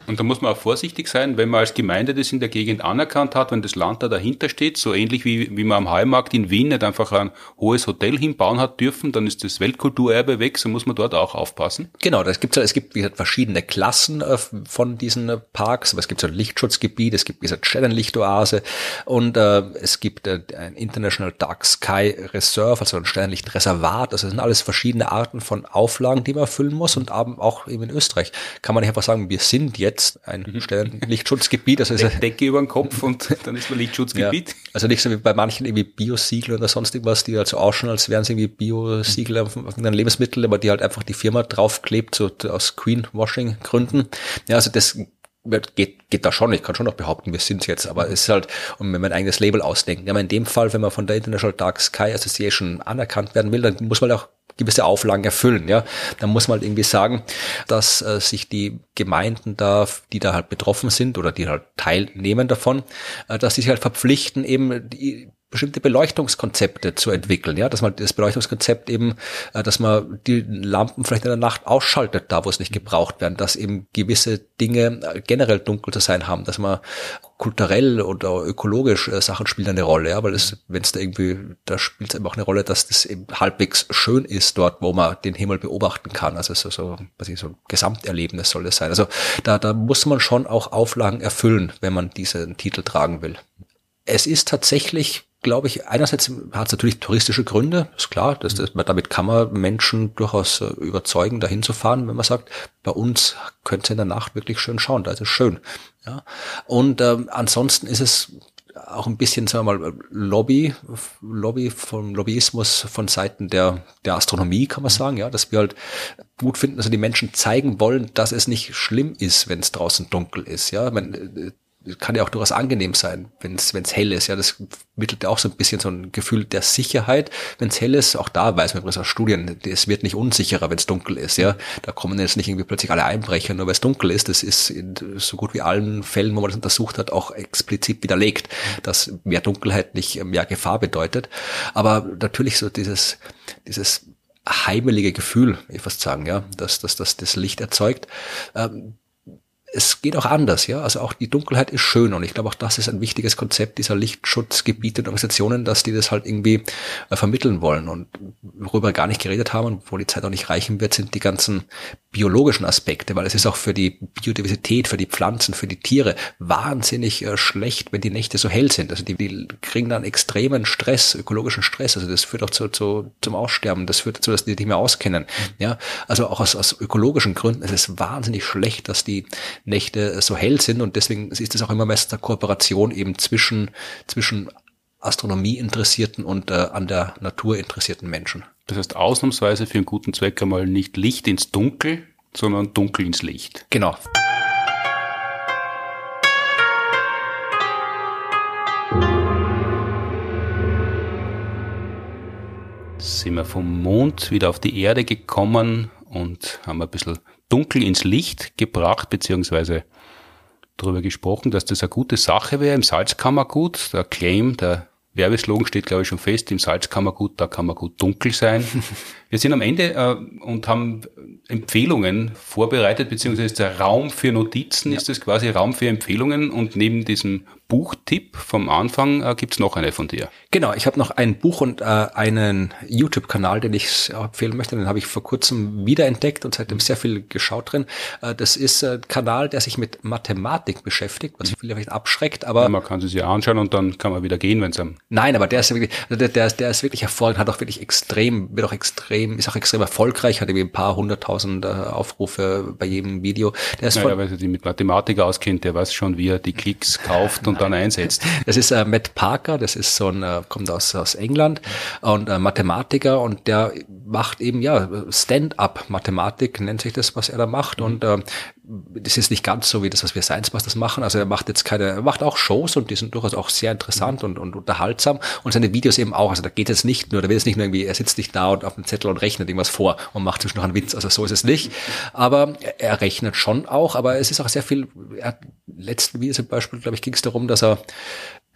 Und da muss man auch vorsichtig sein, wenn man als Gemeinde das in der Gegend anerkannt hat, wenn das Land da dahinter steht, so ähnlich wie, wie man am Heumarkt in Wien nicht einfach ein hohes Hotel hinbauen hat dürfen, dann ist das Weltkulturerbe weg, so muss man dort auch aufpassen. Genau, das gibt's, es gibt wie gesagt, verschiedene Klassen äh, von diesen äh, Parks, aber es gibt so ein Lichtschutzgebiet, es gibt wie gesagt Sternenlichtoase und äh, es gibt äh, ein International Dark Sky Reserve, also ein Sternenlichtreservat, also das sind alles verschiedene Arten von Auflagen, die man erfüllen muss und auch eben in Österreich kann man nicht einfach sagen, wir sind jetzt jetzt ein mhm. Lichtschutzgebiet. Also De Decke über den Kopf und dann ist man Lichtschutzgebiet. Ja, also nicht so wie bei manchen irgendwie Biosiegel oder sonst irgendwas, die halt so ausschauen, als wären sie irgendwie Biosiegel auf, auf einem Lebensmittel, aber die halt einfach die Firma draufklebt, so aus Greenwashing-Gründen. Ja, also das geht, geht da schon, ich kann schon noch behaupten, wir sind's jetzt, aber es ist halt, und wenn man ein eigenes Label ausdenkt, ja, aber in dem Fall, wenn man von der International Dark Sky Association anerkannt werden will, dann muss man auch gewisse Auflagen erfüllen, ja. Dann muss man halt irgendwie sagen, dass äh, sich die Gemeinden da, die da halt betroffen sind oder die halt teilnehmen davon, äh, dass sie sich halt verpflichten, eben die bestimmte Beleuchtungskonzepte zu entwickeln, ja, dass man das Beleuchtungskonzept eben, äh, dass man die Lampen vielleicht in der Nacht ausschaltet, da wo es nicht gebraucht werden, dass eben gewisse Dinge äh, generell dunkel zu sein haben, dass man kulturell oder ökologisch äh, Sachen spielen eine Rolle, ja, weil es, wenn es da irgendwie, da spielt es eben auch eine Rolle, dass das eben halbwegs schön ist dort, wo man den Himmel beobachten kann. Also so, so, was ich, so ein Gesamterlebnis soll es sein. Also da, da muss man schon auch Auflagen erfüllen, wenn man diesen Titel tragen will. Es ist tatsächlich glaube ich, einerseits hat es natürlich touristische Gründe, ist klar, dass, dass man, damit kann man Menschen durchaus äh, überzeugen, dahin zu fahren, wenn man sagt, bei uns könnt ihr in der Nacht wirklich schön schauen, da ist es schön. Ja. Und ähm, ansonsten ist es auch ein bisschen, sagen wir mal, Lobby, Lobby vom Lobbyismus von Seiten der, der Astronomie, kann man sagen, ja, dass wir halt gut finden, also die Menschen zeigen wollen, dass es nicht schlimm ist, wenn es draußen dunkel ist, ja. Man, kann ja auch durchaus angenehm sein, wenn es hell ist. Ja, das mittelt ja auch so ein bisschen so ein Gefühl der Sicherheit, wenn es hell ist. Auch da weiß man übrigens aus Studien, es wird nicht unsicherer, wenn es dunkel ist. Ja, da kommen jetzt nicht irgendwie plötzlich alle Einbrecher, nur weil es dunkel ist. Das ist in so gut wie allen Fällen, wo man das untersucht hat, auch explizit widerlegt, dass mehr Dunkelheit nicht mehr Gefahr bedeutet. Aber natürlich so dieses, dieses heimelige Gefühl, ich fast sagen, ja, dass, dass, dass das Licht erzeugt. Ähm, es geht auch anders, ja. Also auch die Dunkelheit ist schön und ich glaube auch das ist ein wichtiges Konzept dieser Lichtschutzgebiete und Organisationen, dass die das halt irgendwie äh, vermitteln wollen. Und worüber wir gar nicht geredet haben und wo die Zeit auch nicht reichen wird, sind die ganzen biologischen Aspekte, weil es ist auch für die Biodiversität, für die Pflanzen, für die Tiere wahnsinnig äh, schlecht, wenn die Nächte so hell sind. Also die, die kriegen dann extremen Stress, ökologischen Stress. Also das führt auch zu, zu, zum Aussterben. Das führt dazu, dass die nicht mehr auskennen. Ja, also auch aus, aus ökologischen Gründen. Es ist wahnsinnig schlecht, dass die Nächte so hell sind und deswegen ist es auch immer meistens eine Kooperation eben zwischen, zwischen Astronomie interessierten und äh, an der Natur interessierten Menschen. Das heißt ausnahmsweise für einen guten Zweck einmal nicht Licht ins Dunkel, sondern Dunkel ins Licht. Genau. Sind wir vom Mond wieder auf die Erde gekommen und haben ein bisschen dunkel ins Licht gebracht, beziehungsweise darüber gesprochen, dass das eine gute Sache wäre im Salzkammergut. Der Claim, der Werbeslogan steht, glaube ich, schon fest, im Salzkammergut, da kann man gut dunkel sein. Wir sind am Ende äh, und haben Empfehlungen vorbereitet, beziehungsweise der Raum für Notizen ja. ist es quasi Raum für Empfehlungen und neben diesem Buchtipp vom Anfang äh, gibt's noch eine von dir. Genau, ich habe noch ein Buch und äh, einen YouTube-Kanal, den ich empfehlen möchte. Den habe ich vor kurzem wiederentdeckt und seitdem sehr viel geschaut drin. Äh, das ist ein Kanal, der sich mit Mathematik beschäftigt, was viele vielleicht abschreckt, aber... Ja, man kann sie sich anschauen und dann kann man wieder gehen, wenn es am... Nein, aber der ist wirklich, der, der, der ist wirklich hervorragend, hat auch wirklich extrem, wird auch extrem, ist auch extrem erfolgreich, hat irgendwie ein paar hunderttausend äh, Aufrufe bei jedem Video. Der ist naja, von, weil er sich mit Mathematik auskennt, der weiß schon, wie er die Klicks kauft und dann einsetzt. Das ist äh, Matt Parker, das ist so ein, äh, kommt aus, aus England und äh, Mathematiker und der macht eben ja Stand-up-Mathematik, nennt sich das, was er da macht. Und äh, das ist nicht ganz so wie das, was wir Science Masters machen. Also er macht jetzt keine, er macht auch Shows und die sind durchaus auch sehr interessant und, und unterhaltsam. Und seine Videos eben auch. Also da geht es nicht nur, da wird es nicht nur irgendwie, er sitzt nicht da und auf dem Zettel und rechnet irgendwas vor und macht sich noch einen Witz. Also so ist es nicht. Aber er rechnet schon auch, aber es ist auch sehr viel, er hat letzten Video zum Beispiel, glaube ich, ging es darum, dass er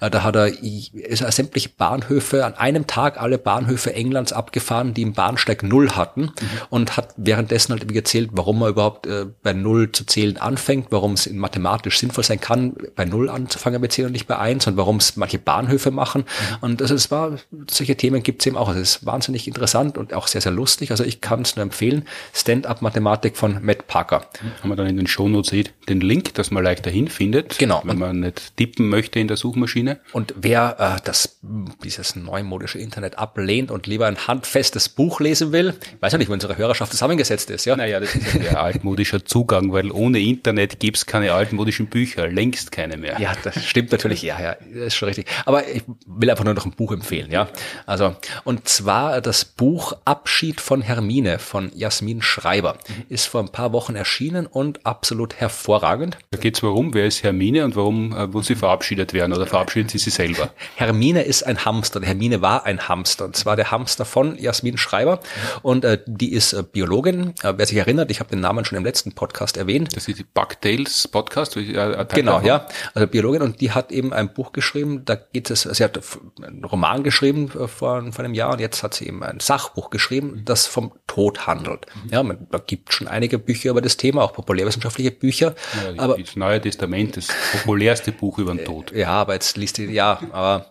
da hat er ist er sämtliche Bahnhöfe, an einem Tag alle Bahnhöfe Englands abgefahren, die im Bahnsteig Null hatten mhm. und hat währenddessen halt erzählt, warum er überhaupt äh, bei Null zu zählen anfängt, warum es mathematisch sinnvoll sein kann, bei Null anzufangen mit Zählen und nicht bei Eins und warum es manche Bahnhöfe machen. Mhm. Und also es war, solche Themen gibt es eben auch. Also es ist wahnsinnig interessant und auch sehr, sehr lustig. Also ich kann es nur empfehlen. Stand-up-Mathematik von Matt Parker. Mhm. Haben wir dann in den Shownotes eh den Link, dass man leichter hinfindet, genau. wenn man nicht tippen möchte in der Suchmaschine. Maschine. Und wer äh, das, dieses neumodische Internet ablehnt und lieber ein handfestes Buch lesen will, weiß ja nicht, wo unsere Hörerschaft zusammengesetzt ist, ja? Naja, das ist ein altmodischer Zugang, weil ohne Internet gibt's keine altmodischen Bücher, längst keine mehr. Ja, das stimmt natürlich, ja, ja, das ist schon richtig. Aber ich will einfach nur noch ein Buch empfehlen, ja. Also, und zwar das Buch Abschied von Hermine von Jasmin Schreiber. Ist vor ein paar Wochen erschienen und absolut hervorragend. Da geht's warum, wer ist Hermine und warum äh, muss sie verabschiedet werden oder verabschiedet verabschiedet sie sich selber. Hermine ist ein Hamster. Hermine war ein Hamster. Und zwar der Hamster von Jasmin Schreiber. Und äh, die ist äh, Biologin. Äh, wer sich erinnert, ich habe den Namen schon im letzten Podcast erwähnt. Das ist die Bugtails Podcast. Äh, genau, ja. Also Biologin. Und die hat eben ein Buch geschrieben. Da geht es, sie hat einen Roman geschrieben äh, vor, vor einem Jahr. Und jetzt hat sie eben ein Sachbuch geschrieben, das vom Tod handelt. Mhm. Ja, man, da gibt schon einige Bücher über das Thema, auch populärwissenschaftliche Bücher. Ja, aber das Neue Testament, das populärste Buch über den Tod. Ja, aber jetzt liest die, ja, aber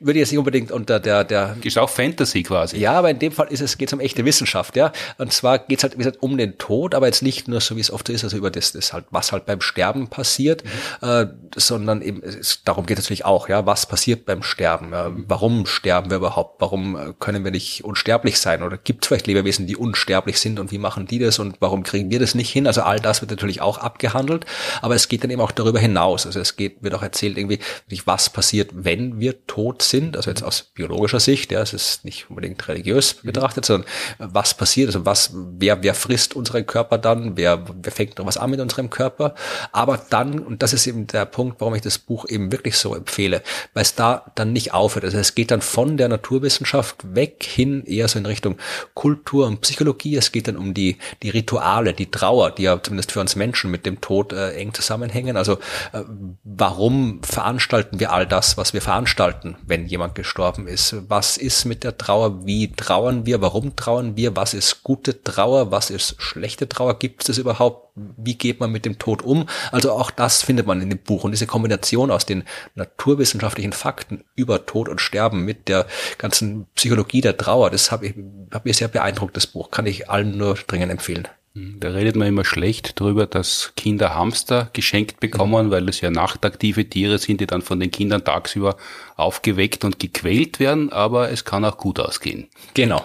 würde jetzt nicht unbedingt unter der, der. Ist auch Fantasy quasi. Ja, aber in dem Fall ist es, geht es um echte Wissenschaft, ja. Und zwar geht es halt, wie gesagt, um den Tod, aber jetzt nicht nur so, wie es oft ist, also über das, das halt, was halt beim Sterben passiert, mhm. äh, sondern eben, es, darum geht es natürlich auch, ja, was passiert beim Sterben, äh, warum sterben wir überhaupt, warum äh, können wir nicht unsterblich sein oder gibt es vielleicht Lebewesen, die unsterblich sind und wie machen die das und warum kriegen wir das nicht hin? Also all das wird natürlich auch abgehandelt, aber es geht dann eben auch darüber hinaus. Also es geht, wird auch erzählt irgendwie, was passiert, wenn wir tot sind, also jetzt aus biologischer Sicht, ja, es ist nicht unbedingt religiös betrachtet, sondern was passiert, also was, wer, wer frisst unseren Körper dann, wer, wer fängt noch was an mit unserem Körper, aber dann, und das ist eben der Punkt, warum ich das Buch eben wirklich so empfehle, weil es da dann nicht aufhört, also es geht dann von der Naturwissenschaft weg hin eher so in Richtung Kultur und Psychologie, es geht dann um die, die Rituale, die Trauer, die ja zumindest für uns Menschen mit dem Tod äh, eng zusammenhängen, also äh, warum veranstalten wir all das, was wir veranstalten, wenn jemand gestorben ist? Was ist mit der Trauer? Wie trauern wir? Warum trauern wir? Was ist gute Trauer? Was ist schlechte Trauer? Gibt es das überhaupt? Wie geht man mit dem Tod um? Also auch das findet man in dem Buch. Und diese Kombination aus den naturwissenschaftlichen Fakten über Tod und Sterben mit der ganzen Psychologie der Trauer, das habe ich, hab mir sehr beeindruckt, das Buch. Kann ich allen nur dringend empfehlen. Da redet man immer schlecht drüber, dass Kinder Hamster geschenkt bekommen, weil es ja nachtaktive Tiere sind, die dann von den Kindern tagsüber aufgeweckt und gequält werden, aber es kann auch gut ausgehen. Genau.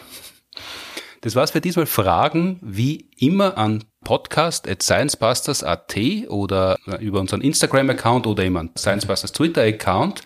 Das war's für diesmal. Fragen wie immer an podcast at sciencebusters.at oder über unseren Instagram-Account oder eben an Sciencebusters Twitter-Account.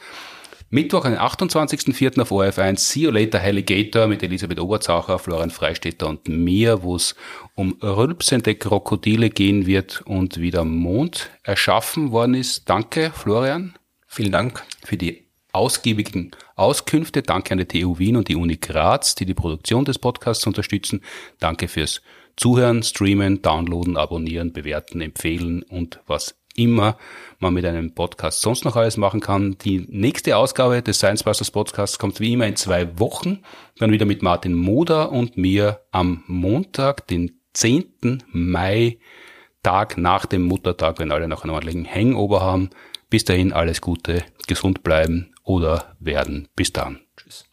Mittwoch, den 28.04. auf ORF1, See You Later Alligator mit Elisabeth Oberzaucher, Florian Freistetter und mir, wo es um rülpsende Krokodile gehen wird und wie der Mond erschaffen worden ist. Danke, Florian. Vielen Dank. Für die ausgiebigen Auskünfte. Danke an die TU Wien und die Uni Graz, die die Produktion des Podcasts unterstützen. Danke fürs Zuhören, Streamen, Downloaden, Abonnieren, Bewerten, Empfehlen und was immer man mit einem Podcast sonst noch alles machen kann. Die nächste Ausgabe des Science Busters Podcasts kommt wie immer in zwei Wochen. Dann wieder mit Martin Moder und mir am Montag, den 10. Mai, Tag nach dem Muttertag, wenn alle noch einen ordentlichen Hangover haben. Bis dahin alles Gute, gesund bleiben oder werden. Bis dann. Tschüss.